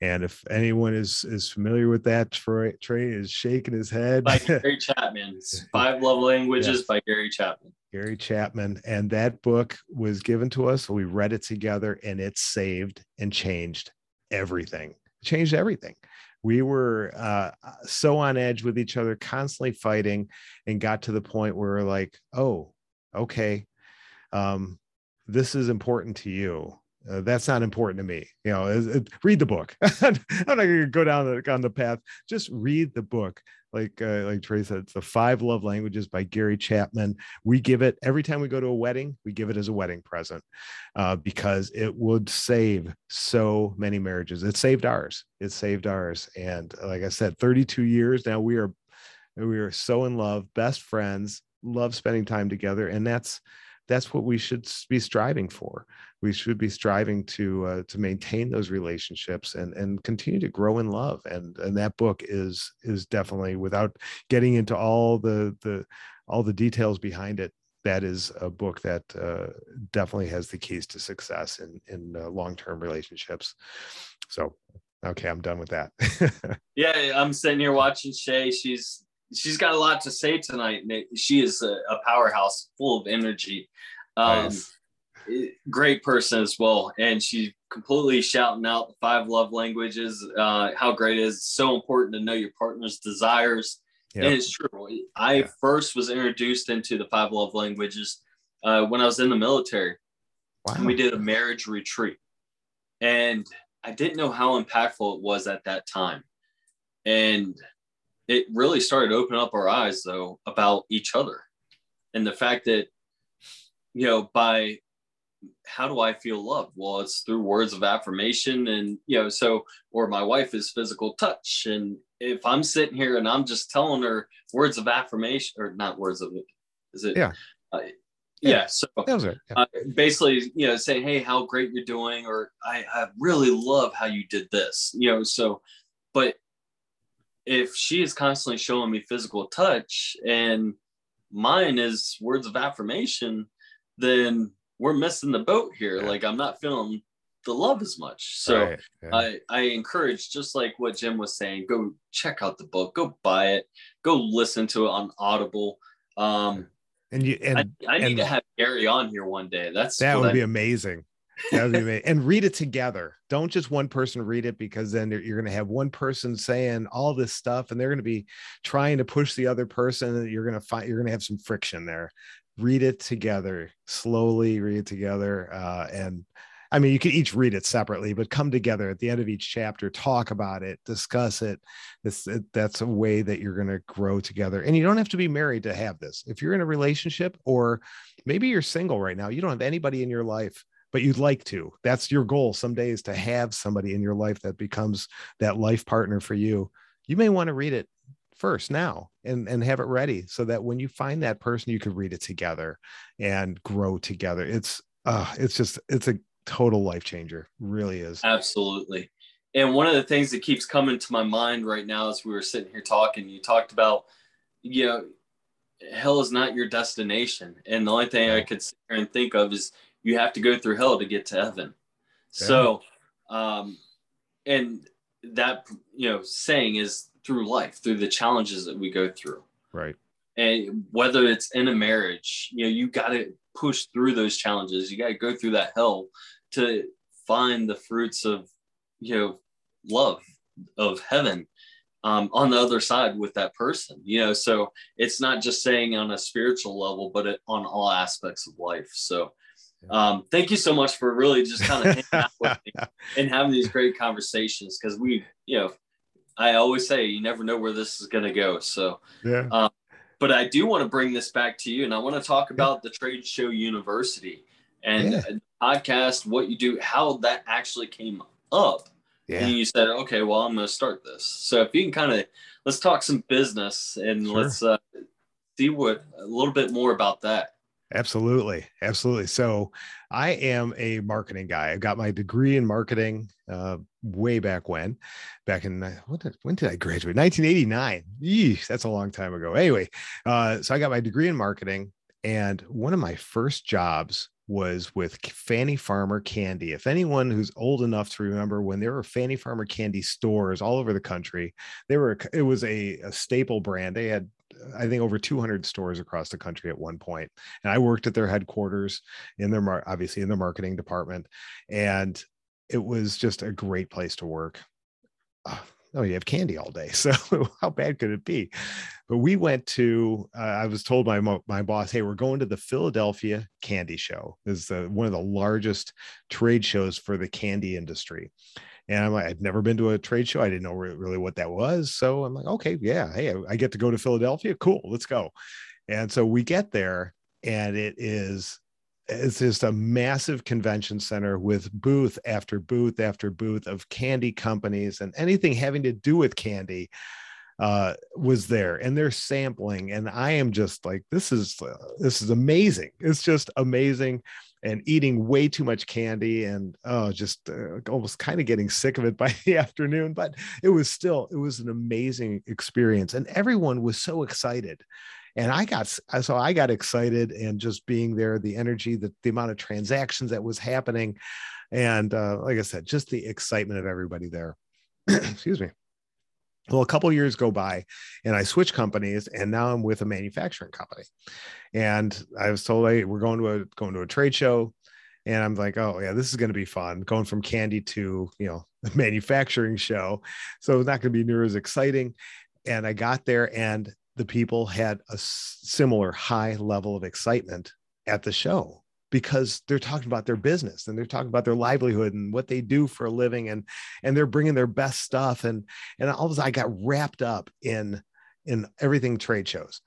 And if anyone is is familiar with that, Trey, Trey is shaking his head. By Gary Chapman, Five Love Languages by Gary Chapman. Gary Chapman. And that book was given to us. We read it together and it saved and changed everything, changed everything. We were uh, so on edge with each other, constantly fighting, and got to the point where we're like, oh, okay, um, this is important to you. Uh, that's not important to me. You know, it, it, read the book. I'm not going to go down the, on the path. Just read the book like uh, like Trey said, it's the Five Love Languages by Gary Chapman. We give it every time we go to a wedding. We give it as a wedding present uh, because it would save so many marriages. It saved ours. It saved ours. And like I said, 32 years now. We are we are so in love, best friends, love spending time together, and that's that's what we should be striving for we should be striving to uh, to maintain those relationships and and continue to grow in love and and that book is is definitely without getting into all the the all the details behind it that is a book that uh, definitely has the keys to success in in uh, long-term relationships so okay i'm done with that yeah i'm sitting here watching shay she's she's got a lot to say tonight. She is a, a powerhouse, full of energy. Um, nice. Great person as well, and she completely shouting out the five love languages. Uh, how great it is! so important to know your partner's desires. Yep. And it's true. I yeah. first was introduced into the five love languages uh, when I was in the military. Wow. And we did a marriage retreat, and I didn't know how impactful it was at that time. And it really started to open up our eyes though about each other and the fact that you know by how do i feel loved well it's through words of affirmation and you know so or my wife is physical touch and if i'm sitting here and i'm just telling her words of affirmation or not words of is it yeah uh, yeah, so yeah. Uh, basically, you know, say, "Hey, how great you're doing," or "I, I really love how you did this," you know. So, but if she is constantly showing me physical touch and mine is words of affirmation, then we're missing the boat here. Yeah. Like I'm not feeling the love as much. So right. yeah. I, I encourage, just like what Jim was saying, go check out the book, go buy it, go listen to it on Audible. Um, and you and I, I need and to have Gary on here one day. That's that would I, be amazing. That would be amazing. and read it together. Don't just one person read it because then you're going to have one person saying all this stuff and they're going to be trying to push the other person. And you're going to find, you're going to have some friction there. Read it together, slowly read it together. Uh, and I mean, you can each read it separately, but come together at the end of each chapter, talk about it, discuss it. It, that's a way that you're going to grow together. And you don't have to be married to have this. If you're in a relationship, or maybe you're single right now, you don't have anybody in your life but you'd like to. That's your goal someday is to have somebody in your life that becomes that life partner for you. You may want to read it first now and and have it ready so that when you find that person you can read it together and grow together. It's uh it's just it's a total life changer. Really is. Absolutely. And one of the things that keeps coming to my mind right now as we were sitting here talking, you talked about, you know, hell is not your destination. And the only thing I could sit here and think of is you have to go through hell to get to heaven. Yeah. So, um, and that you know saying is through life through the challenges that we go through. Right. And whether it's in a marriage you know you got to push through those challenges. You got to go through that hell to find the fruits of you know love of heaven um, on the other side with that person you know? So it's not just saying on a spiritual level but it, on all aspects of life. So um, thank you so much for really just kind of hanging out with me and having these great conversations because we you know i always say you never know where this is going to go so yeah um, but i do want to bring this back to you and i want to talk about the trade show university and Yeah. podcast what you do how that actually came up yeah and you said, okay, well, I'm going to start this. So if you can kind of let's talk some business and Sure. let's uh, see what a little bit more about that. Absolutely. Absolutely. So I am a marketing guy. I got my degree in marketing uh, way back when, back in, uh, did, when did I graduate? 1989. Yeesh, that's a long time ago. Anyway, uh, so I got my degree in marketing. And one of my first jobs was with Fanny Farmer Candy. If anyone who's old enough to remember when there were Fanny Farmer Candy stores all over the country, they were, it was a, a staple brand. They had I think over 200 stores across the country at one point. And I worked at their headquarters in their mar- obviously in their marketing department, and it was just a great place to work. Ah, Oh, you have candy all day. So how bad could it be? But we went to. Uh, I was told by mo- my boss, "Hey, we're going to the Philadelphia Candy Show. This is the, one of the largest trade shows for the candy industry." And I'm like, I've never been to a trade show. I didn't know re- really what that was. So I'm like, okay, yeah, hey, I, I get to go to Philadelphia. Cool, let's go. And so we get there, and it is it's just a massive convention center with booth after booth after booth of candy companies and anything having to do with candy uh was there and they're sampling and i am just like this is uh, this is amazing it's just amazing and eating way too much candy and oh just uh, almost kind of getting sick of it by the afternoon but it was still it was an amazing experience and everyone was so excited. And i got so i got excited and just being there the energy the, the amount of transactions that was happening and uh, like i said just the excitement of everybody there. Excuse me well a couple years go by and i switch companies and now i'm with a manufacturing company. And i was told hey we're going to a going to a trade show. And i'm like oh yeah this is going to be fun. Going from candy to you know manufacturing show. So it's not going to be near as exciting. And i got there and the people had a similar high level of excitement at the show because they're talking about their business and they're talking about their livelihood and what they do for a living and and they're bringing their best stuff. And and all of a sudden I got wrapped up in in everything trade shows.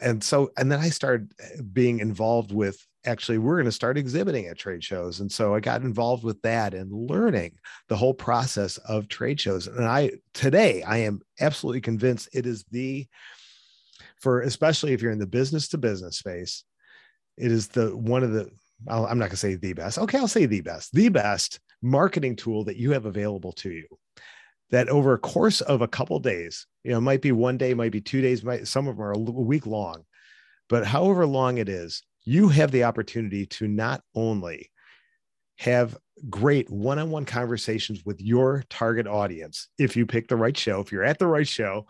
And so and then I started eh, being involved with actually we're going to start exhibiting at trade shows. And so I got involved with that and learning the whole process of trade shows. And I today I am absolutely convinced it is the for especially if you're in the business to business space it is the one of the I'll, i'm not going to say the best. Okay i'll say the best. The best marketing tool that you have available to you that over a course of a couple days you know might be one day might be two days might some of them are a week long but however long it is you have the opportunity to not only have great one-on-one conversations with your target audience if you pick the right show if you're at the right show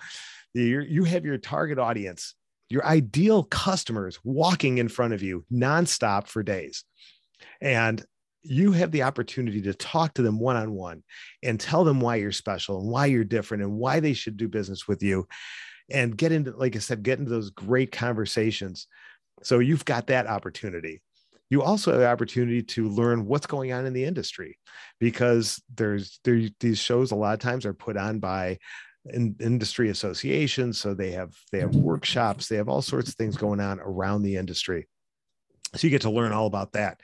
you you have your target audience your ideal customers walking in front of you nonstop for days. And you have the opportunity to talk to them one on one and tell them why you're special and why you're different and why they should do business with you and get into, like I said, get into those great conversations. So you've got that opportunity. You also have the opportunity to learn what's going on in the industry because there's there, these shows a lot of times are put on by in, industry associations so they have they have mm-hmm. workshops they have all sorts of things going on around the industry. So you get to learn all about that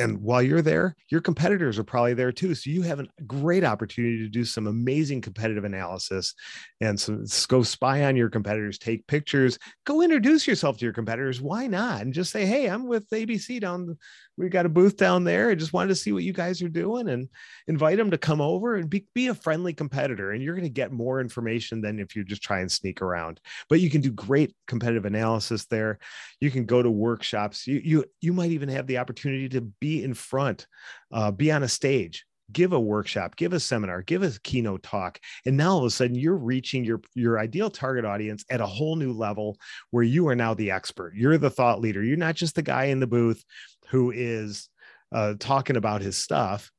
and while you're there your competitors are probably there too. So you have a great opportunity to do some amazing competitive analysis and so go spy on your competitors take pictures go introduce yourself to your competitors. Why not? And just say hey i'm with abc down we got a booth down there. I just wanted to see what you guys are doing and invite them to come over and be, be a friendly competitor. And you're going to get more information than if you just try and sneak around. But you can do great competitive analysis there. You can go to workshops. You you you might even have the opportunity to be in front uh, be on a stage give a workshop, give a seminar, give a keynote talk, and now all of a sudden you're reaching your your ideal target audience at a whole new level where you are now the expert. You're the thought leader. You're not just the guy in the booth who is uh, talking about his stuff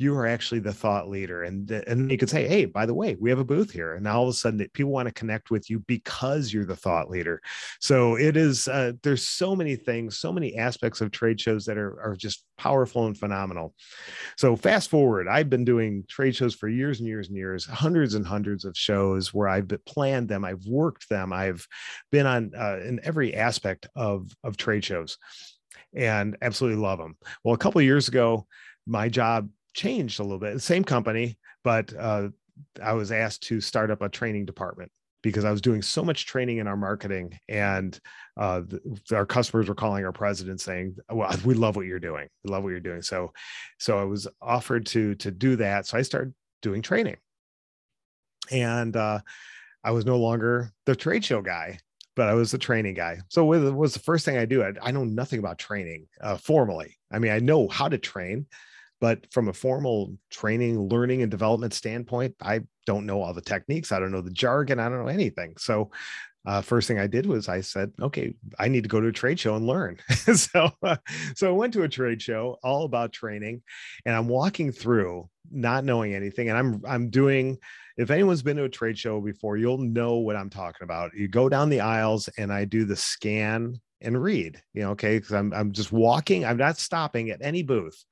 you are actually the thought leader and and you could say hey by the way we have a booth here and all of a sudden people want to connect with you because you're the thought leader. So it is uh, there's so many things so many aspects of trade shows that are, are just powerful and phenomenal. So fast forward i've been doing trade shows for years and years and years hundreds and hundreds of shows where i've planned them i've worked them i've been on uh, in every aspect of of trade shows and absolutely love them well a couple years ago my job changed a little bit. Same company, but uh, I was asked to start up a training department because I was doing so much training in our marketing, and uh, the, our customers were calling our president saying, "Well, we love what you're doing. We love what you're doing." So, so I was offered to to do that. So I started doing training, and uh, I was no longer the trade show guy but I was the training guy. So it was the first thing I do. I, I know nothing about training uh, formally. I mean, I know how to train, but from a formal training, learning, and development standpoint, I don't know all the techniques. I don't know the jargon. I don't know anything. So, uh, first thing I did was I said, okay, I need to go to a trade show and learn. so, uh, so I went to a trade show all about training, and I'm walking through not knowing anything, and I'm I'm doing. If anyone's been to a trade show before, you'll know what I'm talking about. You go down the aisles, and I do the scan and read. You know, okay, because I'm I'm just walking. I'm not stopping at any booth.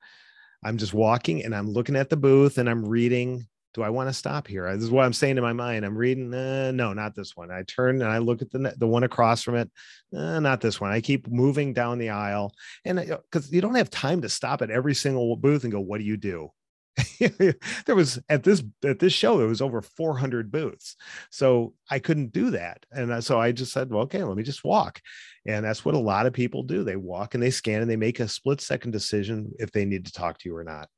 I'm just walking and I'm looking at the booth and I'm reading. Do I want to stop here? This is what I'm saying to my mind. I'm reading. Uh, no, not this one. I turn and I look at the the one across from it. Uh, not this one. I keep moving down the aisle, and because uh, you don't have time to stop at every single booth and go, "What do you do?" there was at this at this show there was over 400 booths. So i couldn't do that. And so i just said well okay let me just walk. And that's what a lot of people do. They walk and they scan and they make a split second decision if they need to talk to you or not.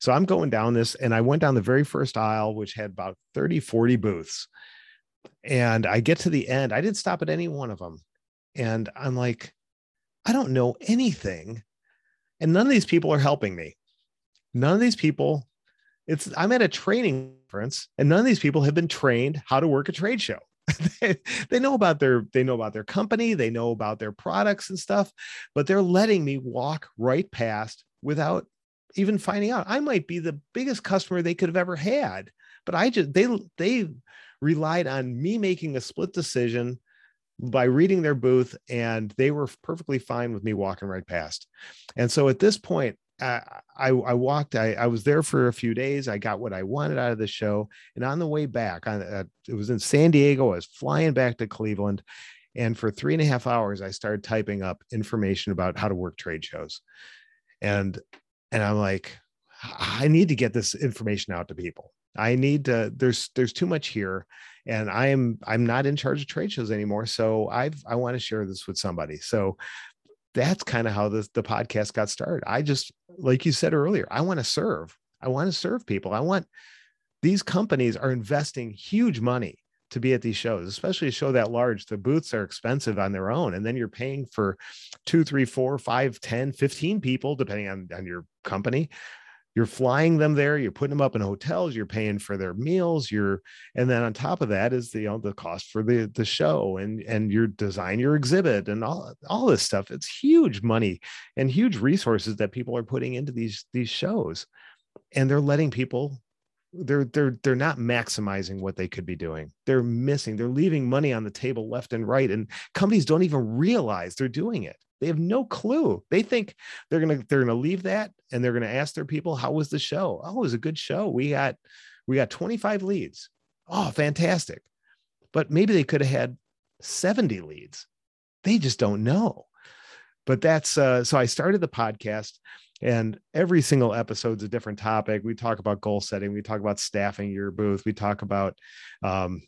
So i'm going down this and i went down the very first aisle which had about 30 40 booths. And i get to the end. I didn't stop at any one of them and i'm like i don't know anything. And none of these people are helping me none of these people it's i'm at a training conference and none of these people have been trained how to work a trade show. They, they know about their they know about their company they know about their products and stuff but they're letting me walk right past without even finding out. I might be the biggest customer they could have ever had but i just they they relied on me making a split decision by reading their booth and they were perfectly fine with me walking right past. And so at this point I, I, walked. I, I was there for a few days. I got what I wanted out of the show, and on the way back, on uh, it was in San Diego. I was flying back to Cleveland, and for three and a half hours, I started typing up information about how to work trade shows, and and I'm like, I need to get this information out to people. I need to. There's there's too much here, and I am I'm not in charge of trade shows anymore. So I've I want to share this with somebody. So that's kind of how the, the podcast got started. I just, like you said earlier, I want to serve. I want to serve people. I want these companies are investing huge money to be at these shows, especially a show that large. The booths are expensive on their own. And then you're paying for two, three, four, five, 10, 15 people, depending on, on your company you're flying them there you're putting them up in hotels you're paying for their meals you're and then on top of that is the you know the cost for the the show and and your design your exhibit and all all this stuff. It's huge money and huge resources that people are putting into these these shows. And they're letting people they're they're they're not maximizing what they could be doing. They're missing they're leaving money on the table left and right and companies don't even realize they're doing it they have no clue. They think they're gonna they're gonna leave that and they're gonna ask their people, "How was the show? Oh, it was a good show. We got we got 25 leads. Oh, fantastic!" But maybe they could have had 70 leads. They just don't know. But that's uh, so. I started the podcast, and every single episode's a different topic. We talk about goal setting. We talk about staffing your booth. We talk about um,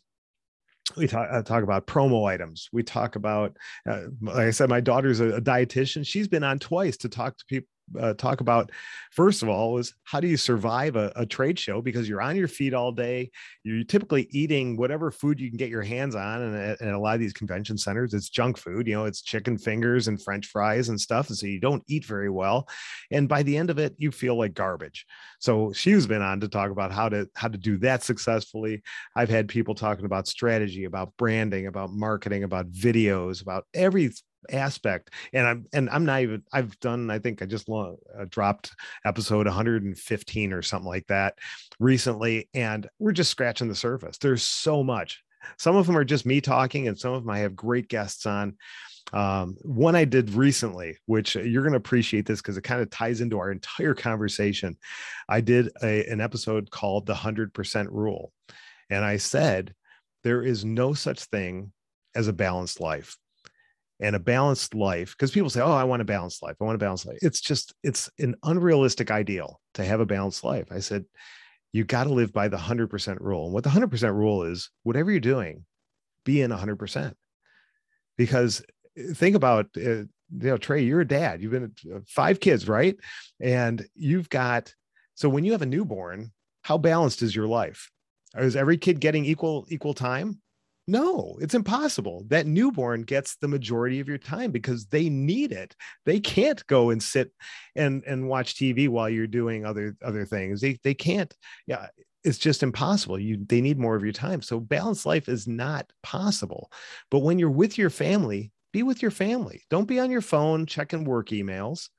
we talk, uh, talk about promo items. We talk about, uh, like I said, my daughter's a, a, dietitian. She's been on twice to talk to people uh, talk about first of all is how do you survive a, a, trade show? Because you're on your feet all day you're typically eating whatever food you can get your hands on and, and a lot of these convention centers. It's junk food you know it's chicken fingers and french fries and stuff and so you don't eat very well. And by the end of it you feel like garbage. So she's been on to talk about how to how to do that successfully. I've had people talking about strategy about branding about marketing about videos about every aspect and i'm and i'm not even i've done i think i just uh, dropped episode 115 or something like that recently and we're just scratching the surface. There's so much. Some of them are just me talking and some of them i have great guests on. Um, one i did recently which you're going to appreciate this because it kind of ties into our entire conversation. I did a, an episode called the 100% rule and i said there is no such thing as a balanced life and a balanced life because people say oh i want a balanced life. I want a balanced life. It's just it's an unrealistic ideal to have a balanced life. I said you got to live by the 100% rule. And what the 100% rule is whatever you're doing be in 100% because eh, think about uh, you know trey you're a dad. You've been uh, five kids right? And you've got so when you have a newborn how balanced is your life? Is every kid getting equal equal time no, it's impossible. That newborn gets the majority of your time because they need it. They can't go and sit and and watch TV while you're doing other other things. They they can't. Yeah, it's just impossible. You they need more of your time. So balanced life is not possible. But when you're with your family, be with your family. Don't be on your phone checking work emails.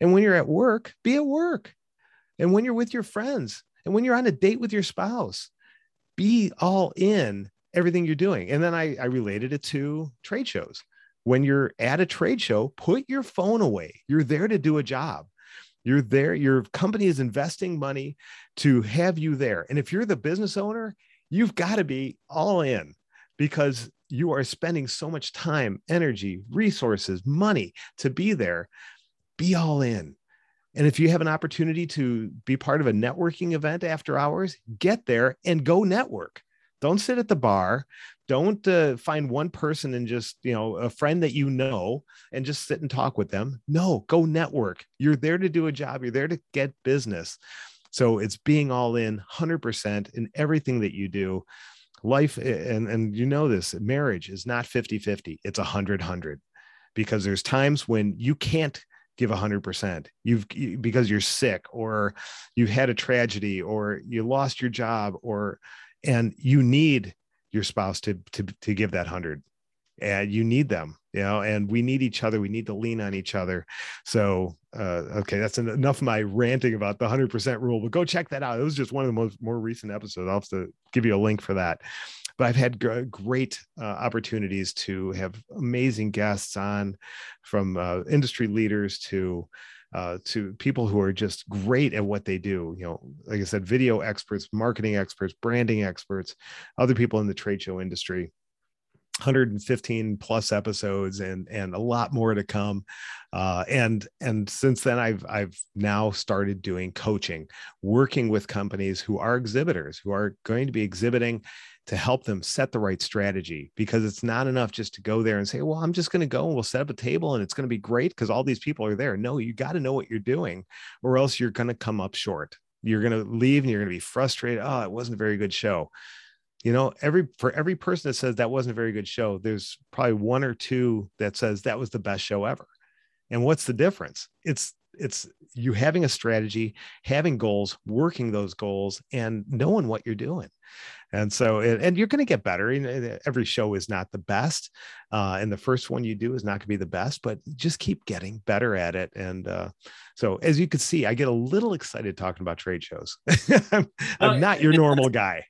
And when you're at work, be at work. And when you're with your friends, and when you're on a date with your spouse, be all in everything you're doing. And then I, I related it to trade shows. When you're at a trade show, put your phone away. You're there to do a job. You're there, your company is investing money to have you there. And if you're the business owner, you've got to be all in because you are spending so much time, energy, resources, money to be there. Be all in. And if you have an opportunity to be part of a networking event after hours, get there and go network. Don't sit at the bar. Don't uh, find one person and just, you know, a friend that you know and just sit and talk with them. No, go network. You're there to do a job, you're there to get business. So it's being all in 100% in everything that you do. Life, and, and you know this, marriage is not 50 50, it's 100 100 because there's times when you can't give 100% you've you, because you're sick or you've had a tragedy or you lost your job or and you need your spouse to to to give that hundred. And you need them you know and we need each other. We need to lean on each other. So uh, okay that's enough of my ranting about the 100% rule but go check that out. It was just one of the most more recent episodes. I'll have to give you a link for that. But i've had g- great uh, opportunities to have amazing guests on from uh, industry leaders to uh, to people who are just great at what they do. You know, like I said, video experts, marketing experts, branding experts, other people in the trade show industry. 115 plus episodes and and a lot more to come uh, and and since then i've i've now started doing coaching working with companies who are exhibitors who are going to be exhibiting to help them set the right strategy because it's not enough just to go there and say, well, I'm just going to go and we'll set up a table and it's going to be great because all these people are there. No, you got to know what you're doing or else you're going to come up short. You're going to leave and you're going to be frustrated. Oh, it wasn't a very good show. You know, every for every person that says that wasn't a very good show, there's probably one or two that says that was the best show ever. And what's the difference? It's it's you having a strategy, having goals, working those goals, and knowing what you're doing. And so, and you're going to get better. Every show is not the best, uh, and the first one you do is not going to be the best, but just keep getting better at it. And uh, so, as you can see, I get a little excited talking about trade shows. I'm, I'm not your normal guy.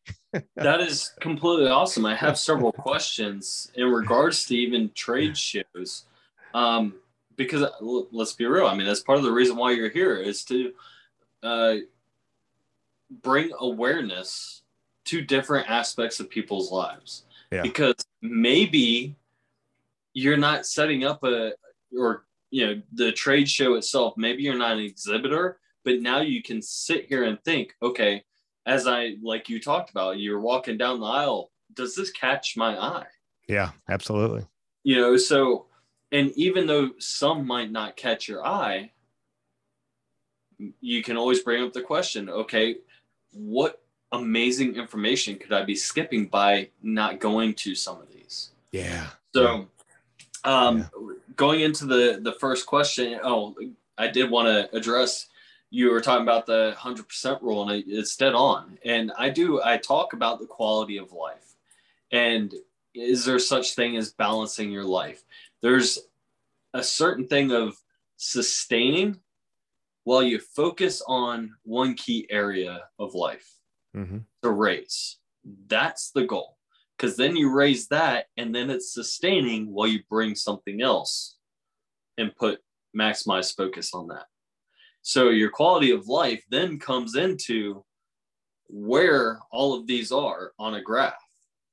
that is completely awesome. I have several questions in regards to even trade shows. Um, because let's be real. I mean, that's part of the reason why you're here is to uh, bring awareness to different aspects of people's lives. Yeah. Because maybe you're not setting up a or you know the trade show itself. Maybe you're not an exhibitor, but now you can sit here and think, okay, as I like you talked about, you're walking down the aisle. Does this catch my eye? Yeah, absolutely. You know, so and even though some might not catch your eye you can always bring up the question okay, what amazing information could I be skipping by not going to some of these? Yeah. So, um, yeah. going into the the first question, oh, I did want to address. You were talking about the hundred percent rule, and it's dead on. And I do. I talk about the quality of life, and is there such thing as balancing your life? There's a certain thing of sustaining while you focus on one key area of life mm-hmm. to raise. That's the goal. Because then you raise that and then it's sustaining while you bring something else and put maximize focus on that. So your quality of life then comes into where all of these are on a graph.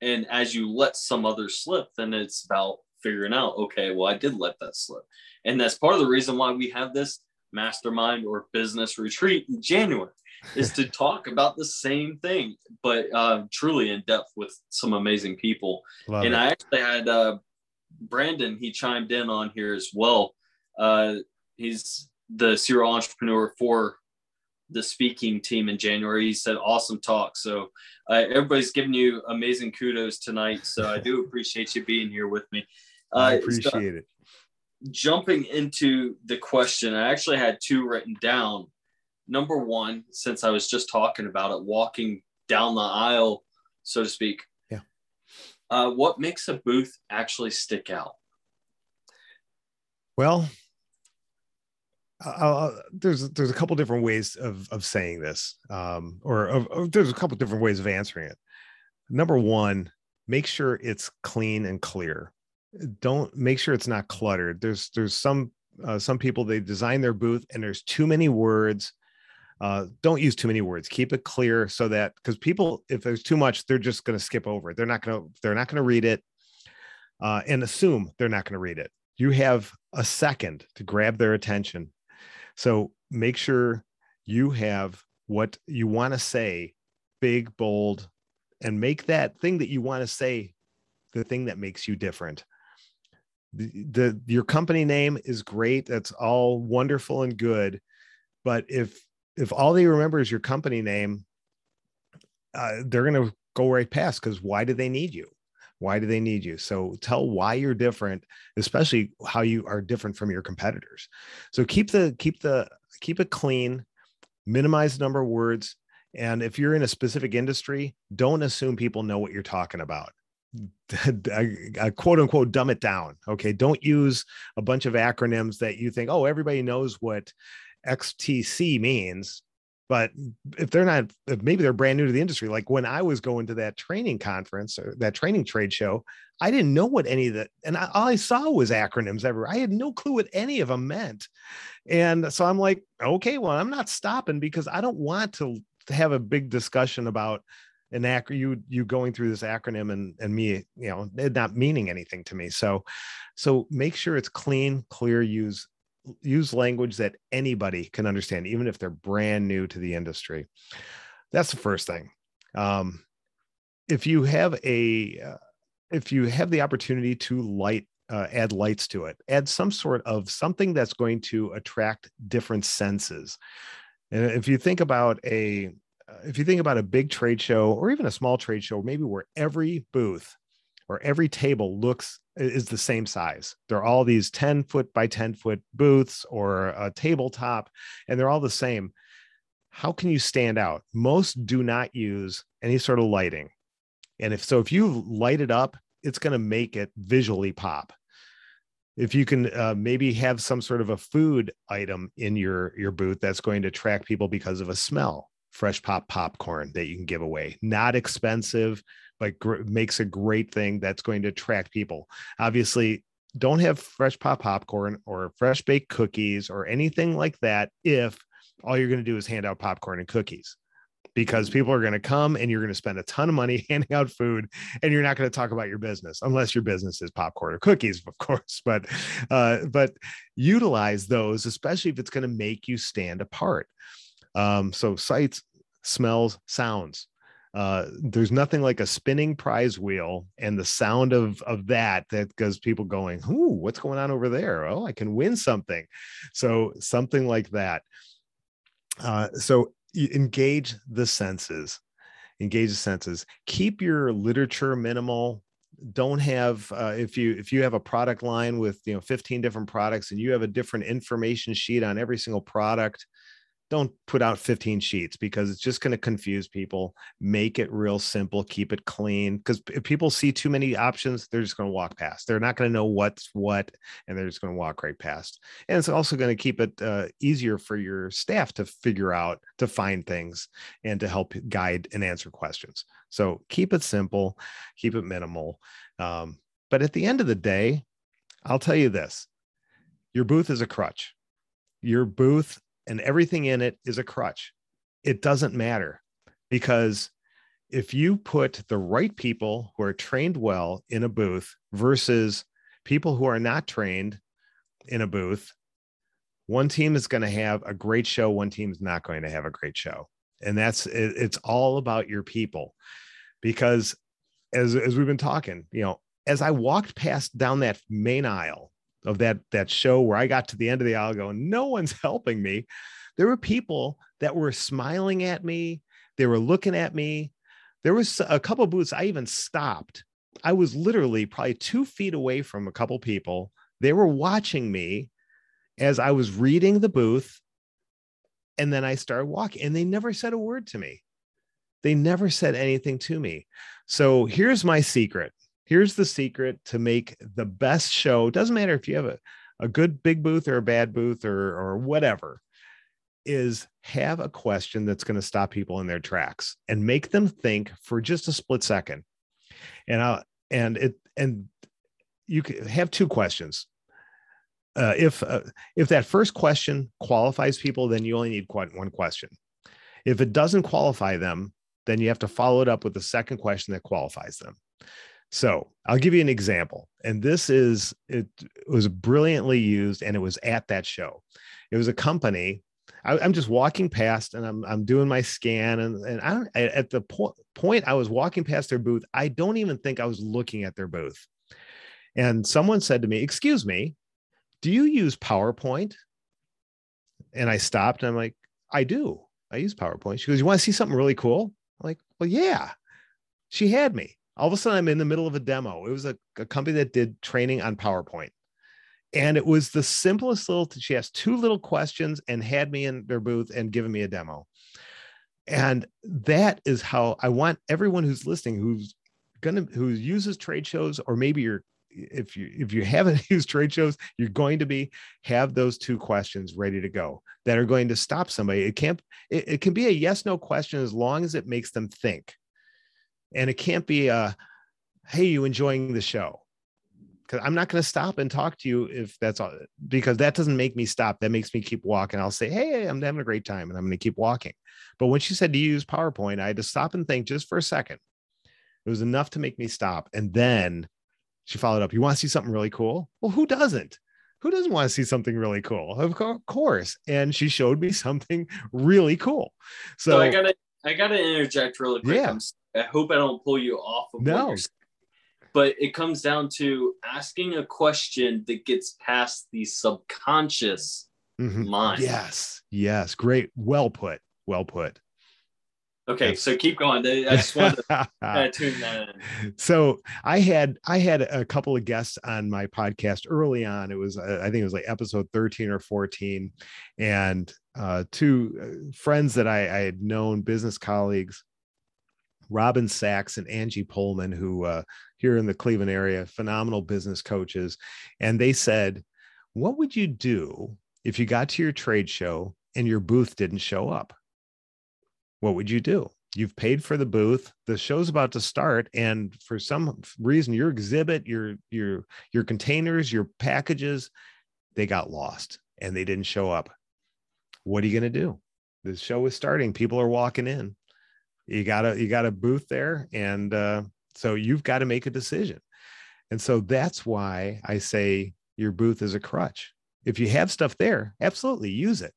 And as you let some others slip, then it's about figuring out, okay, well, I did let that slip. And that's part of the reason why we have this mastermind or business retreat in January is to talk about the same thing, but uh, truly in depth with some amazing people. Love and it. I actually had uh, Brandon, he chimed in on here as well. Uh, he's the serial entrepreneur for the speaking team in January. He said, awesome talk. So uh, everybody's giving you amazing kudos tonight. So I do appreciate you being here with me. Uh, I appreciate so, it. Jumping into the question, I actually had two written down. Number one, since I was just talking about it, walking down the aisle, so to speak. Yeah. Uh, what makes a booth actually stick out? Well, uh, there's there's a couple different ways of of saying this, um, or of, of, there's a couple different ways of answering it. Number one, make sure it's clean and clear. Don't make sure it's not cluttered. There's there's some uh, some people they design their booth and there's too many words. Uh, don't use too many words. Keep it clear so that because people, if there's too much, they're just going to skip over it. They're not going to they're not going to read it uh, and assume they're not going to read it. You have a second to grab their attention so make sure you have what you want to say big, bold, and make that thing that you want to say the thing that makes you different. The, the your company name is great. That's all wonderful and good. But if if all they remember is your company name, uh, they're going to go right past because why do they need you? Why do they need you? So tell why you're different, especially how you are different from your competitors. So keep the keep the keep it clean, minimize the number of words. And if you're in a specific industry, don't assume people know what you're talking about. quote unquote dumb it down. Okay. Don't use a bunch of acronyms that you think, oh, everybody knows what XTC means but if they're not if maybe they're brand new to the industry like when i was going to that training conference or that training trade show i didn't know what any of that and I, all i saw was acronyms everywhere i had no clue what any of them meant and so i'm like okay well i'm not stopping because i don't want to have a big discussion about an ac you you going through this acronym and and me you know it not meaning anything to me so so make sure it's clean clear use use language that anybody can understand, even if they're brand new to the industry. That's the first thing. Um, if you have a, uh, if you have the opportunity to light, uh, add lights to it, add some sort of something that's going to attract different senses. And if you think about a, if you think about a big trade show or even a small trade show, maybe where every booth or every table looks is the same size. They're all these 10 foot by 10 foot booths or a tabletop, and they're all the same. How can you stand out? Most do not use any sort of lighting. And if so, if you light it up, it's going to make it visually pop. If you can uh, maybe have some sort of a food item in your your booth that's going to attract people because of a smell, fresh pop popcorn that you can give away, not expensive, but gr- makes a great thing that's going to attract people. Obviously, don't have fresh pop popcorn or fresh baked cookies or anything like that if all you're going to do is hand out popcorn and cookies. Because people are going to come and you're going to spend a ton of money handing out food and you're not going to talk about your business unless your business is popcorn or cookies of course. But uh, but utilize those especially if it's going to make you stand apart um, so sights smells sounds uh, there's nothing like a spinning prize wheel and the sound of of that that goes people going, "Ooh, what's going on over there? Oh, I can win something." So something like that. Uh, so engage the senses, engage the senses. Keep your literature minimal. Don't have uh, if you if you have a product line with you know 15 different products and you have a different information sheet on every single product don't put out 15 sheets because it's just going to confuse people. Make it real simple keep it clean because if people see too many options they're just going to walk past. They're not going to know what's what and they're just going to walk right past. And it's also going to keep it uh, easier for your staff to figure out to find things and to help guide and answer questions. So keep it simple keep it minimal um, but at the end of the day i'll tell you this. Your booth is a crutch. Your booth and everything in it is a crutch. It doesn't matter because if you put the right people who are trained well in a booth versus people who are not trained in a booth, one team is going to have a great show, one team is not going to have a great show. And that's it's all about your people. Because as as we've been talking, you know, as I walked past down that main aisle of that that show where I got to the end of the aisle going, no one's helping me. There were people that were smiling at me. They were looking at me. There was a couple booths I even stopped. I was literally probably two feet away from a couple people. They were watching me as I was reading the booth. And then I started walking, and they never said a word to me. They never said anything to me. So here's my secret here's the secret to make the best show. It Doesn't matter if you have a, a good big booth or a bad booth or or whatever, is have a question that's going to stop people in their tracks and make them think for just a split second. And I and it and you have two questions. Uh, if uh, if that first question qualifies people, then you only need one question. If it doesn't qualify them, then you have to follow it up with the second question that qualifies them. So I'll give you an example. And this is, it was brilliantly used and it was at that show. It was a company. I, am just walking past and I'm, I'm doing my scan. And, and I don't, at the po- point I was walking past their booth, I don't even think I was looking at their booth. And someone said to me, Excuse me, do you use PowerPoint? And I stopped and I'm like, I do. I use PowerPoint. She goes, You want to see something really cool? I'm like, Well, yeah. She had me all of a sudden I'm in the middle of a demo. It was a, a company that did training on PowerPoint. And it was the simplest little, she asked two little questions and had me in their booth and given me a demo. And that is how I want everyone who's listening, who's gonna who uses trade shows, or maybe you're if you if you haven't used trade shows, you're going to be have those two questions ready to go that are going to stop somebody. It can't it, it can be a yes no question as long as it makes them think and it can't be a hey you enjoying the show? Because i'm not going to stop and talk to you if that's all because that doesn't make me stop. That makes me keep walking. I'll say hey i'm having a great time and i'm going to keep walking. But when she said to use powerpoint? I had to stop and think just for a second. It was enough to make me stop. And then she followed up you want to see something really cool? Well who doesn't? Who doesn't want to see something really cool? Of course. And she showed me something really cool. So, so i gotta i gotta interject really quick. Yeah. I'm I hope I don't pull you off of no. but it comes down to asking a question that gets past the subconscious mm-hmm. mind. Yes, yes, great, well put, well put. Okay, so keep going. I just wanted to uh, tune that in. So I had I had a couple of guests on my podcast early on. It was uh, I think it was like episode thirteen or fourteen, and uh, two uh, friends that I, I had known, business colleagues, Robin Sachs and Angie Pullman, who uh, here in the Cleveland area, phenomenal business coaches. And they said, What would you do if you got to your trade show and your booth didn't show up? What would you do? You've paid for the booth. The show's about to start, and for some reason, your exhibit, your your your containers, your packages, they got lost and they didn't show up. What are you going to do? The show is starting. People are walking in you got a you got a booth there and uh, so you've got to make a decision. And so that's why i say your booth is a crutch. If you have stuff there absolutely use it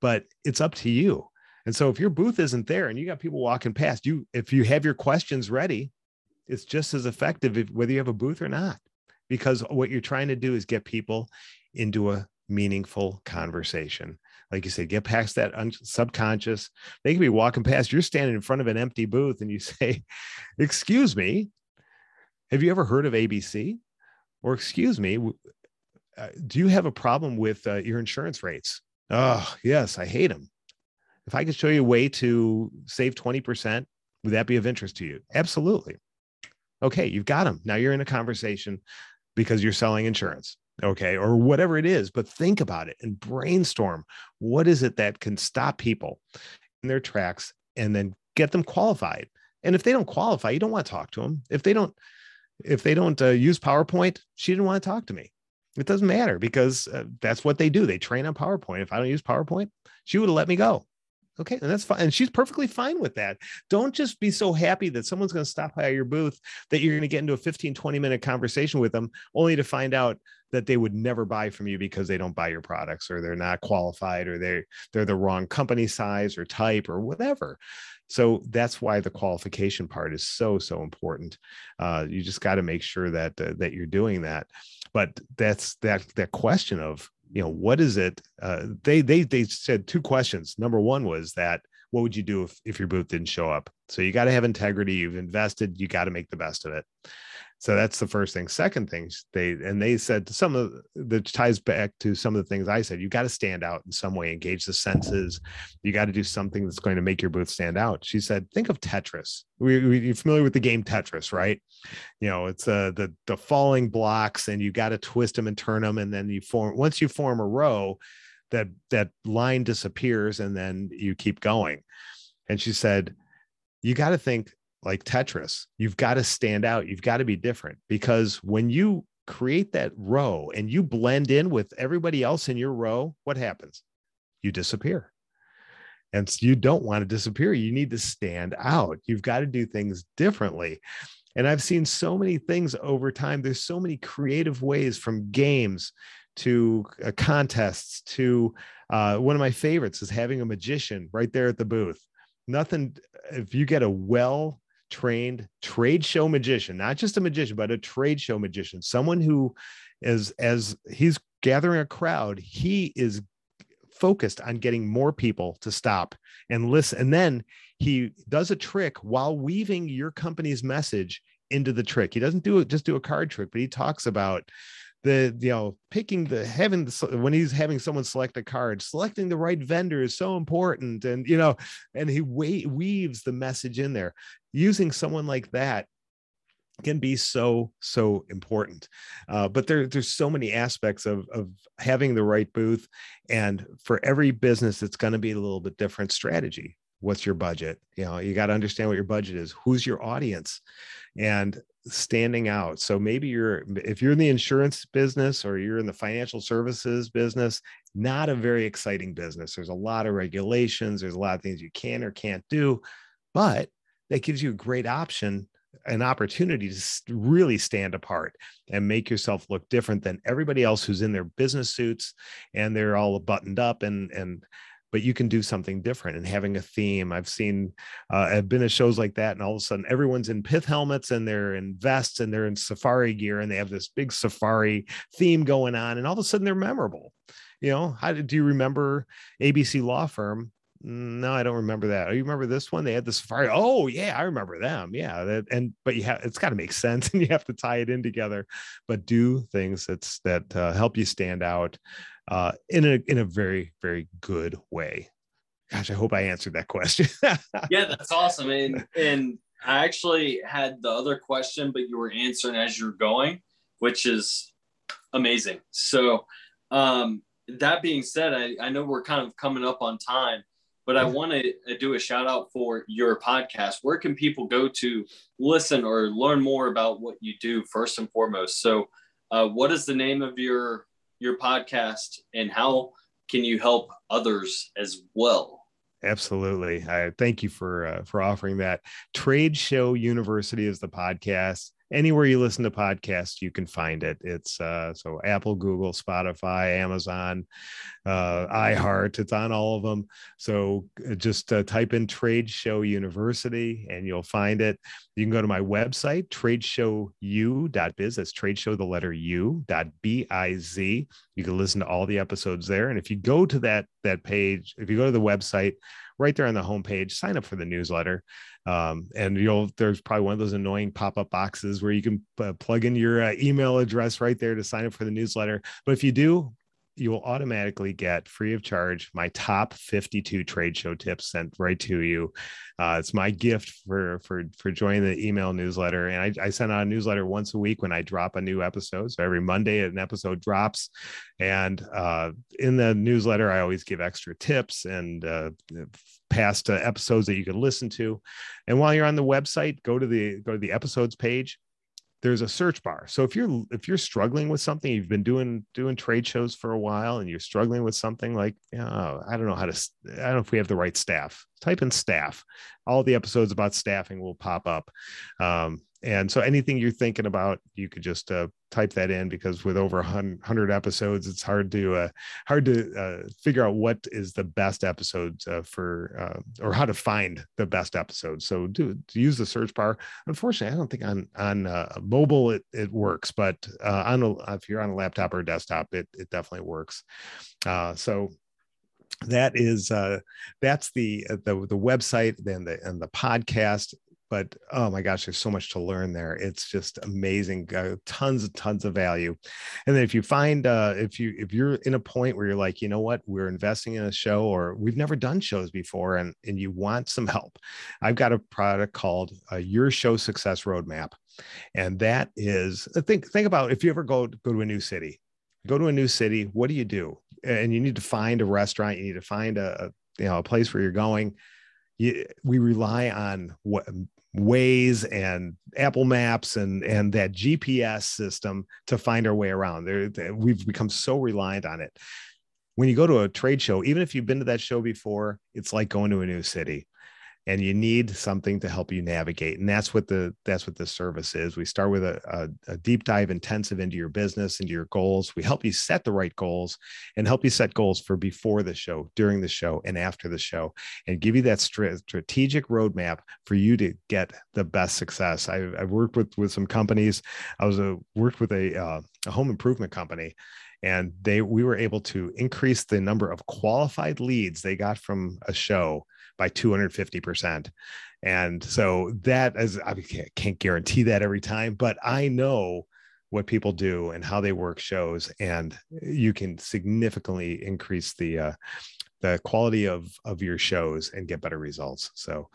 but it's up to you. And so if your booth isn't there and you got people walking past you if you have your questions ready it's just as effective if, whether you have a booth or not because what you're trying to do is get people into a meaningful conversation like you said, get past that un- subconscious. They can be walking past, you're standing in front of an empty booth and you say, Excuse me, have you ever heard of ABC? Or, excuse me, uh, do you have a problem with uh, your insurance rates? Oh, yes, I hate them. If I could show you a way to save 20%, would that be of interest to you? Absolutely. Okay, you've got them. Now you're in a conversation because you're selling insurance okay, or whatever it is, but think about it and brainstorm. What is it that can stop people in their tracks and then get them qualified? And if they don't qualify, you don't want to talk to them. If they don't, if they don't uh, use PowerPoint, she didn't want to talk to me. It doesn't matter because uh, that's what they do. They train on PowerPoint. If I don't use PowerPoint, she would have let me go. Okay, and that's fine. And she's perfectly fine with that. Don't just be so happy that someone's going to stop by your booth that you're going to get into a 15, 20 minute conversation with them, only to find out that they would never buy from you because they don't buy your products or they're not qualified or they're they're the wrong company size or type or whatever. So that's why the qualification part is so so important. Uh, you just got to make sure that uh, that you're doing that. But that's that that question of you know what is it uh, they they they said two questions. Number one was that what would you do if, if your booth didn't show up? So you got to have integrity you've invested you got to make the best of it so that's the first thing. Second things they and they said some of the ties back to some of the things i said you got to stand out in some way engage the senses. You got to do something that's going to make your booth stand out. She said think of tetris. We, we, you're familiar with the game tetris right? You know it's uh the the falling blocks and you got to twist them and turn them and then you form once you form a row that that line disappears and then you keep going. And she said you got to think like Tetris. You've got to stand out. You've got to be different because when you create that row and you blend in with everybody else in your row, what happens? You disappear. And so you don't want to disappear. You need to stand out. You've got to do things differently. And I've seen so many things over time. There's so many creative ways from games to uh, contests to uh, one of my favorites is having a magician right there at the booth. Nothing, if you get a well trained trade show magician, not just a magician, but a trade show magician, someone who is as he's gathering a crowd, he is focused on getting more people to stop and listen. And then he does a trick while weaving your company's message into the trick. He doesn't do it just do a card trick, but he talks about the you know picking the having the, when he's having someone select a card selecting the right vendor is so important and you know and he weaves the message in there using someone like that can be so so important. Uh, but there, there's so many aspects of, of having the right booth. And for every business it's going to be a little bit different strategy. What's your budget? You know you got to understand what your budget is. Who's your audience? And standing out. So maybe you're if you're in the insurance business or you're in the financial services business, not a very exciting business. There's a lot of regulations, there's a lot of things you can or can't do, but that gives you a great option an opportunity to really stand apart and make yourself look different than everybody else who's in their business suits and they're all buttoned up and and but you can do something different and having a theme. I've seen, uh, I've been at shows like that, and all of a sudden everyone's in pith helmets and they're in vests and they're in safari gear and they have this big safari theme going on, and all of a sudden they're memorable. You know, how do you remember ABC Law Firm? No, I don't remember that. Oh, you remember this one? They had the safari. Oh, yeah, I remember them. Yeah, that, and but you have it's got to make sense, and you have to tie it in together. But do things that's that uh, help you stand out uh, in a in a very very good way. Gosh, I hope I answered that question. yeah, that's awesome. And and I actually had the other question, but you were answering as you're going, which is amazing. So um, that being said, I, I know we're kind of coming up on time, but I want to uh, do a shout out for your podcast. Where can people go to listen or learn more about what you do first and foremost? So, uh, what is the name of your your podcast and how can you help others as well? Absolutely. I thank you for uh, for offering that. Trade Show University is the podcast. Anywhere you listen to podcasts, you can find it. It's uh, so Apple, Google, Spotify, Amazon, uh, iHeart. It's on all of them. So uh, just uh, type in Trade Show University and you'll find it. You can go to my website, tradeshowu.biz. That's trade show the letter U dot B I Z. You can listen to all the episodes there. And if you go to that that page, if you go to the website, right there on the homepage, sign up for the newsletter. Um, and you'll there's probably one of those annoying pop-up boxes where you can uh, plug in your uh, email address right there to sign up for the newsletter. But if you do, you will automatically get free of charge my top 52 trade show tips sent right to you. Uh, it's my gift for for for joining the email newsletter, and I, I, send out a newsletter once a week when I drop a new episode. So every Monday an episode drops, and uh, in the newsletter I always give extra tips and uh, past uh, episodes that you can listen to. And while you're on the website, go to the go to the episodes page there's a search bar. So if you're if you're struggling with something, you've been doing doing trade shows for a while, and you're struggling with something like, oh, I don't know how to, I don't know if we have the right staff. Type in staff. All the episodes about staffing will pop up. Um, and so anything you're thinking about you could just uh, type that in because with over 100 episodes it's hard to uh, hard to uh, figure out what is the best episodes uh, for uh, or how to find the best episodes. So do, use the search bar unfortunately i don't think on on uh, mobile it, it works but on a, if you're on a laptop or a desktop it, it definitely works. So that is uh that's the the the website then the and the podcast but oh my gosh there's so much to learn there. It's just amazing uh, tons and tons of value. And then if you find uh, if you if you're in a point where you're like you know what? We're investing in a show or we've never done shows before and and you want some help i've got a product called uh, your show success roadmap. And that is uh, think think about if you ever go go to a new city go to a new city what do you do? And you need to find a restaurant you need to find a, a you know a place where you're going. You, we rely on what Waze and Apple Maps and and that GPS system to find our way around. We've become so reliant on it. When you go to a trade show, even if you've been to that show before, it's like going to a new city and you need something to help you navigate and that's what the that's what the service is. We start with a, a, a, deep dive intensive into your business into your goals. We help you set the right goals and help you set goals for before the show during the show and after the show and give you that strategic roadmap for you to get the best success. I, have worked with with some companies. I was a worked with a, uh, a home improvement company and they we were able to increase the number of qualified leads they got from a show by 250%. And so that is, I can't guarantee that every time, but I know what people do and how they work shows and you can significantly increase the uh, the quality of of your shows and get better results. So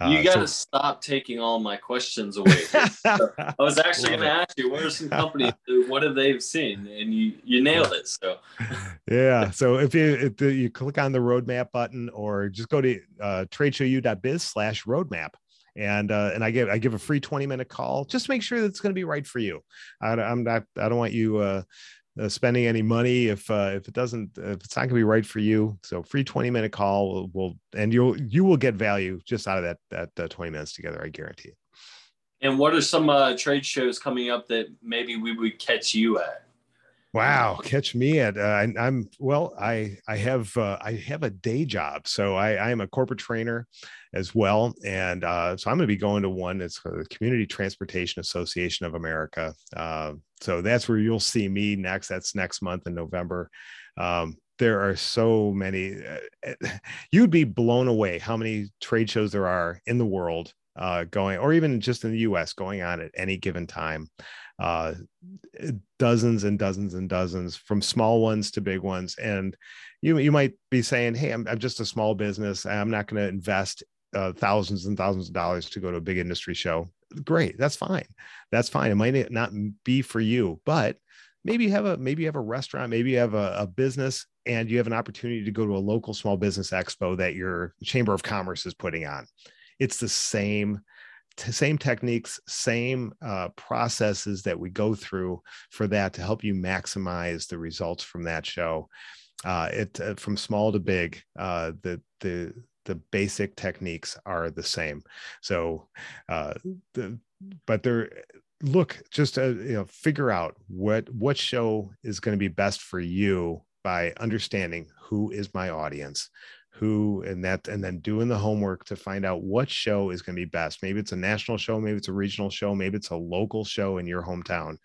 uh, you got to so, stop taking all my questions away. I was actually going to ask you, what are some companies? what have they seen? And you you nailed it. So yeah. So if you if you click on the roadmap button or just go to uh, slash roadmap and uh, and I give I give a free 20 minute call. Just make sure that it's going to be right for you. I, am not I don't want you uh, uh, spending any money if uh, if it doesn't if it's not going to be right for you. So free 20 minute call will, will and you'll you will get value just out of that that uh, 20 minutes together. I guarantee. It. And what are some uh, trade shows coming up that maybe we would catch you at? Wow, catch me at uh, I, am well. I I have uh, I have a day job, so I I am a corporate trainer as well, and uh, so I'm going to be going to one. It's the Community Transportation Association of America. Uh, so that's where you'll see me next. That's next month in November. Um, there are so many. Uh, you'd be blown away how many trade shows there are in the world uh, going, or even just in the U.S. going on at any given time uh, dozens and dozens and dozens from small ones to big ones. And you, you might be saying, Hey, I'm, I'm just a small business. I'm not going to invest uh, thousands and thousands of dollars to go to a big industry show. Great. That's fine. That's fine. It might not be for you, but maybe you have a, maybe you have a restaurant, maybe you have a, a business and you have an opportunity to go to a local small business expo that your chamber of commerce is putting on. It's the same same techniques, same uh, processes that we go through for that to help you maximize the results from that show. Uh, it uh, from small to big, uh, the the the basic techniques are the same. So, uh, the but they're look just to you know figure out what what show is going to be best for you by understanding who is my audience who and that and then doing the homework to find out what show is going to be best. Maybe it's a national show maybe it's a regional show maybe it's a local show in your hometown.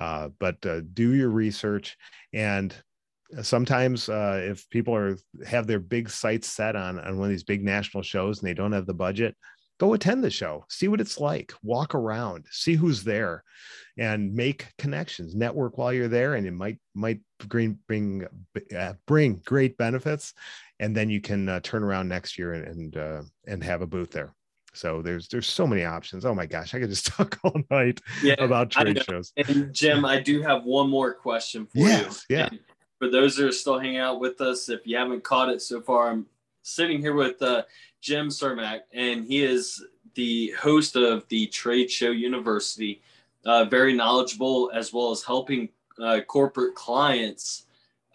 Uh, but uh, do your research and sometimes uh, if people are have their big sights set on on one of these big national shows and they don't have the budget go attend the show see what it's like walk around see who's there and make connections network while you're there and it might might bring bring uh, bring great benefits and then you can uh, turn around next year and and, uh, and have a booth there. So there's there's so many options. Oh my gosh i could just talk all night yeah, about trade shows. And jim i do have one more question for yes, you yeah. And for those that are still hanging out with us if you haven't caught it so far i'm sitting here with uh, Jim Cermak, and he is the host of the Trade Show University. Uh, very knowledgeable as well as helping uh, corporate clients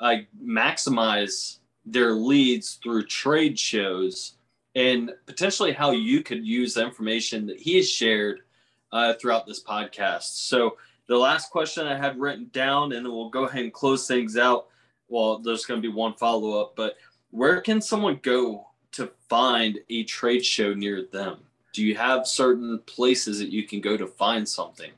uh, maximize their leads through trade shows and potentially how you could use the information that he has shared uh, throughout this podcast. So, the last question I had written down, and then we'll go ahead and close things out. Well, there's going to be one follow up, but where can someone go to find a trade show near them? Do you have certain places that you can go to find something?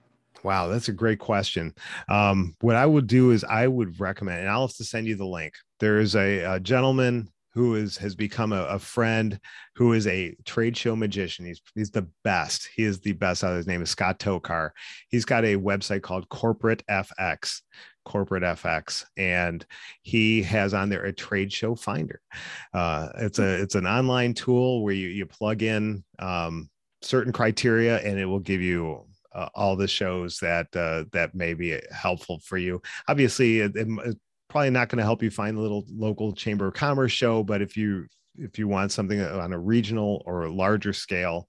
Wow, that's a great question. Um, what I would do is I would recommend, and I'll have to send you the link. There is a, a gentleman who is has become a, a, friend who is a trade show magician. He's he's the best. He is the best. His name is Scott Tokar. He's got a website called Corporate FX corporate FX, and he has on there a trade show finder. Uh, it's a it's an online tool where you you plug in um, certain criteria, and it will give you uh, all the shows that uh, that may be helpful for you. Obviously, it, it's probably not going to help you find the little local chamber of commerce show, but if you if you want something on a regional or a larger scale,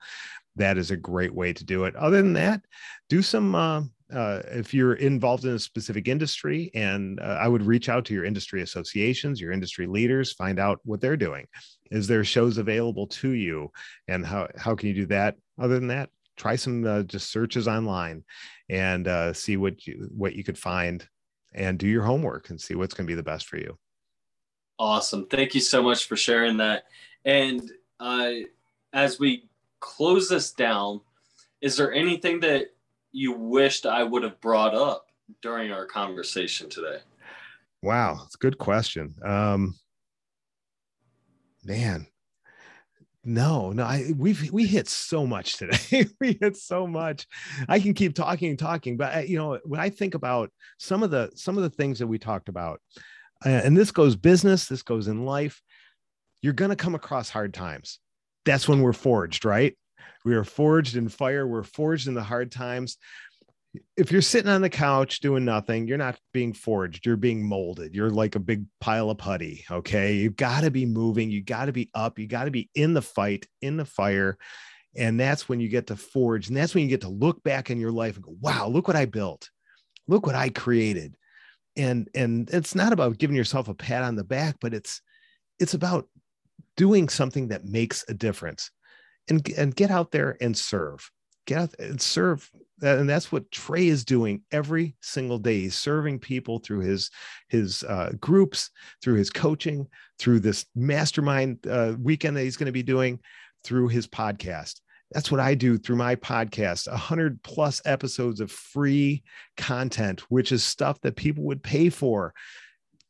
that is a great way to do it. Other than that, do some uh, uh, if you're involved in a specific industry, and uh, I would reach out to your industry associations, your industry leaders, find out what they're doing. Is there shows available to you, and how how can you do that? Other than that, try some uh, just searches online and uh, see what you what you could find, and do your homework and see what's going to be the best for you. Awesome! Thank you so much for sharing that. And uh, as we close this down, is there anything that you wished I would have brought up during our conversation today? Wow, it's a good question. Um, man, no, no, I we've we hit so much today. we hit so much. I can keep talking and talking, but I, you know, when I think about some of the some of the things that we talked about, uh, and this goes business, this goes in life, you're going to come across hard times. That's when we're forged, right? We are forged in fire. We're forged in the hard times. If you're sitting on the couch doing nothing, you're not being forged. You're being molded. You're like a big pile of putty. Okay. You've got to be moving. You got to be up. You got to be in the fight, in the fire. And that's when you get to forge. And that's when you get to look back in your life and go, wow, look what I built. Look what I created. And and it's not about giving yourself a pat on the back, but it's it's about doing something that makes a difference and, and get out there and serve get out and serve and that's what trey is doing every single day. He's serving people through his his uh, groups through his coaching through this mastermind uh, weekend that he's going to be doing through his podcast. That's what i do through my podcast 100 plus episodes of free content which is stuff that people would pay for.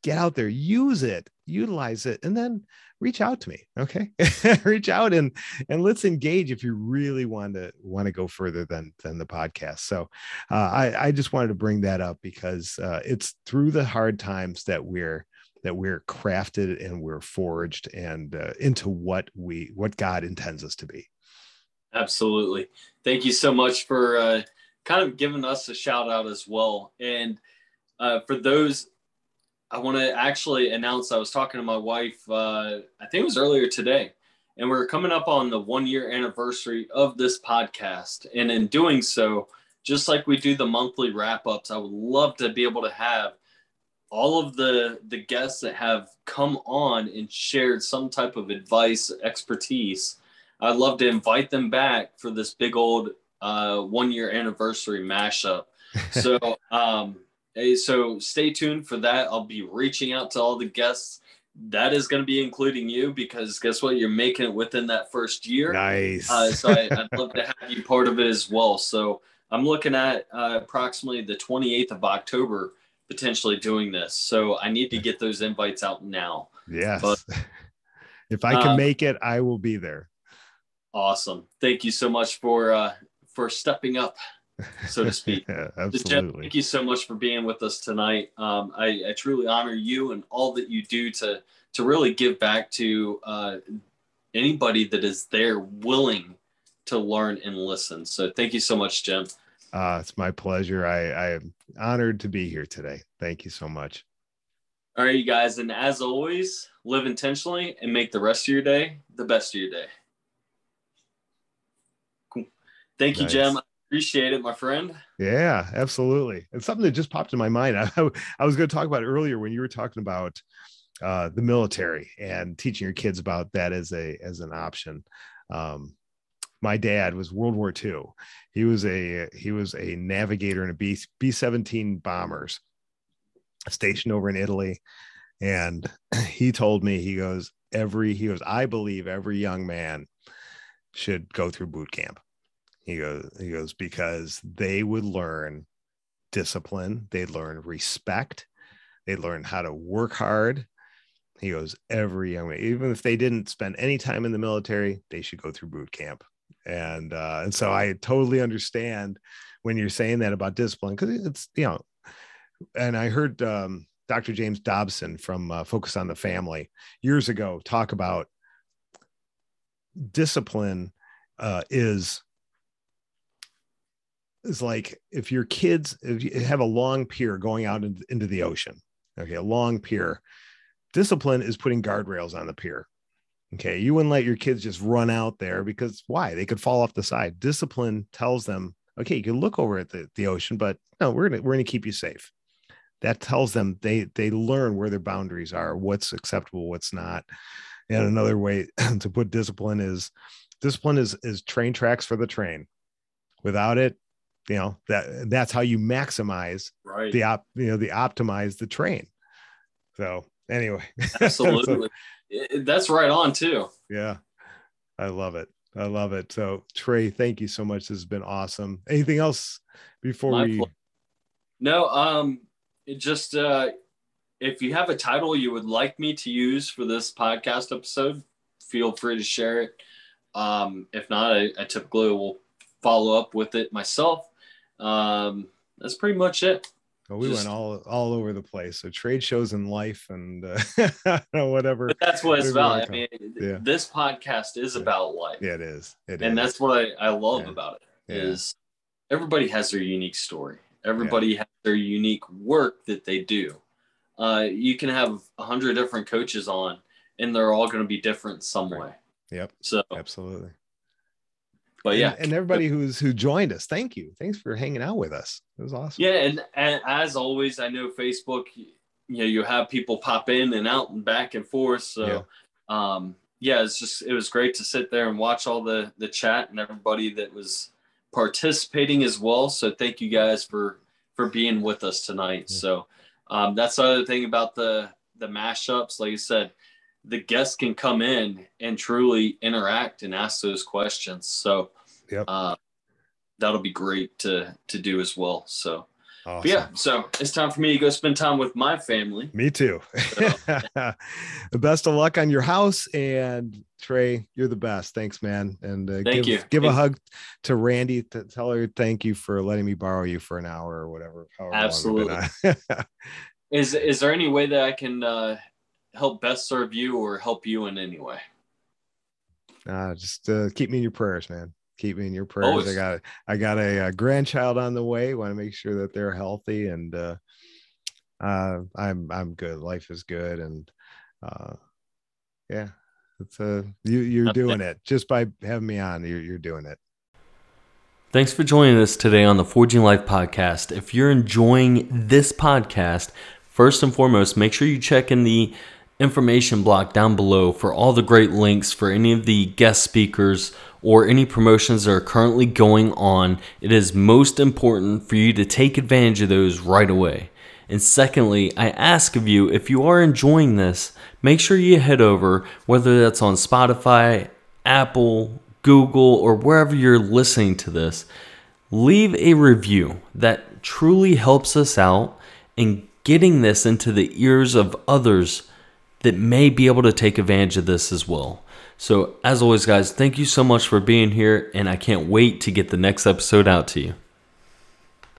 Get out there use it utilize it and then reach out to me okay? Reach out and and let's engage if you really want to want to go further than than the podcast. So uh, i i just wanted to bring that up because uh, it's through the hard times that we're that we're crafted and we're forged and uh, into what we what god intends us to be. Absolutely. Thank you so much for uh, kind of giving us a shout out as well. And uh, for those I want to actually announce I was talking to my wife, uh, I think it was earlier today, and we're coming up on the one year anniversary of this podcast. And in doing so, just like we do the monthly wrap ups, I would love to be able to have all of the the guests that have come on and shared some type of advice expertise i'd love to invite them back for this big old uh, one year anniversary mashup. So, um, so stay tuned for that. I'll be reaching out to all the guests. That is going to be including you because guess what? You're making it within that first year. Nice. Uh, so I, would love to have you part of it as well. So I'm looking at uh, approximately the 28th of October potentially doing this. So I need to get those invites out now. Yes. But, if I can uh, make it, I will be there. Awesome. Thank you so much for uh, for stepping up, so to speak. yeah, absolutely. thank you so much for being with us tonight. Um, I, I, truly honor you and all that you do to to really give back to uh, anybody that is there willing to learn and listen. So thank you so much, Jim. Uh, it's my pleasure. I, I am honored to be here today. Thank you so much. All right, you guys. And as always, live intentionally and make the rest of your day the best of your day. Cool. Thank you. Jim. Appreciate it, my friend. Yeah, absolutely. It's something that just popped in my mind. I, I was going to talk about earlier when you were talking about uh, the military and teaching your kids about that as a as an option. Um, my dad was World War II. He was a he was a navigator in a B B seventeen bombers stationed over in Italy, and he told me he goes every he goes I believe every young man should go through boot camp. He goes he goes because they would learn discipline, they'd learn respect, they'd learn how to work hard. He goes every young man, even if they didn't spend any time in the military, they should go through boot camp and uh, and so I totally understand when you're saying that about discipline because it's you know, and I heard um, Dr. James Dobson from uh, Focus on the Family years ago talk about discipline uh, is is like if your kids if you have a long pier going out in, into the ocean okay a long pier discipline is putting guardrails on the pier Okay. You wouldn't let your kids just run out there because why? They could fall off the side. Discipline tells them, okay, you can look over at the, the ocean, but no, we're gonna we're gonna keep you safe. That tells them they they learn where their boundaries are, what's acceptable, what's not. And another way to put discipline is discipline is is train tracks for the train. Without it, you know, that that's how you maximize right. the op, you know, the optimize the train. So anyway. Absolutely. so, that's right on too. Yeah. I love it. I love it. So Trey, thank you so much. This has been awesome. Anything else before My we No, um it just uh if you have a title you would like me to use for this podcast episode, feel free to share it. Um, if not, I, I typically will follow up with it myself. Um, that's pretty much it. Well, we Just, went all all over the place. So trade shows in life and uh, whatever. But that's what it's about. I mean, yeah. this podcast is yeah. about life. Yeah, it is. It and is. that's what I, I love yeah. about it is everybody has their unique story. Everybody has their unique work that they do. Uh, you can have a hundred different coaches on, and they're all going to be different some right. way. Yep. So absolutely. But yeah, and, and, everybody who's who joined us, thank you. Thanks for hanging out with us. It was awesome. Yeah, and, and as always, I know Facebook. You know, you have people pop in and out and back and forth. So, yeah. um, yeah, it's just it was great to sit there and watch all the the chat and everybody that was participating as well. So thank you guys for for being with us tonight. Yeah. So um, that's the other thing about the the mashups. Like I said, the guests can come in and truly interact and ask those questions. So yep. uh, that'll be great to to do as well. So awesome. yeah, so it's time for me to go spend time with my family. Me too. So. the best of luck on your house and Trey, you're the best. Thanks, man. And uh, thank give, you. Give a hug to Randy. To tell her thank you for letting me borrow you for an hour or whatever. Absolutely. is is there any way that I can uh, help best serve you or help you in any way? Uh, just uh, keep me in your prayers, man. Keep me in your prayers. Always. I got I got a, a, grandchild on the way. Want to make sure that they're healthy and uh, uh, I'm I'm good. Life is good and uh, yeah, it's uh you you're doing it just by having me on. You're you're doing it. Thanks for joining us today on the Forging Life podcast. If you're enjoying this podcast, first and foremost, make sure you check in the information block down below for all the great links for any of the guest speakers or any promotions that are currently going on. It is most important for you to take advantage of those right away. And secondly, I ask of you if you are enjoying this, make sure you head over, whether that's on Spotify, Apple, Google, or wherever you're listening to this, leave a review that truly helps us out in getting this into the ears of others that may be able to take advantage of this as well. So, as always, guys, thank you so much for being here, and I can't wait to get the next episode out to you.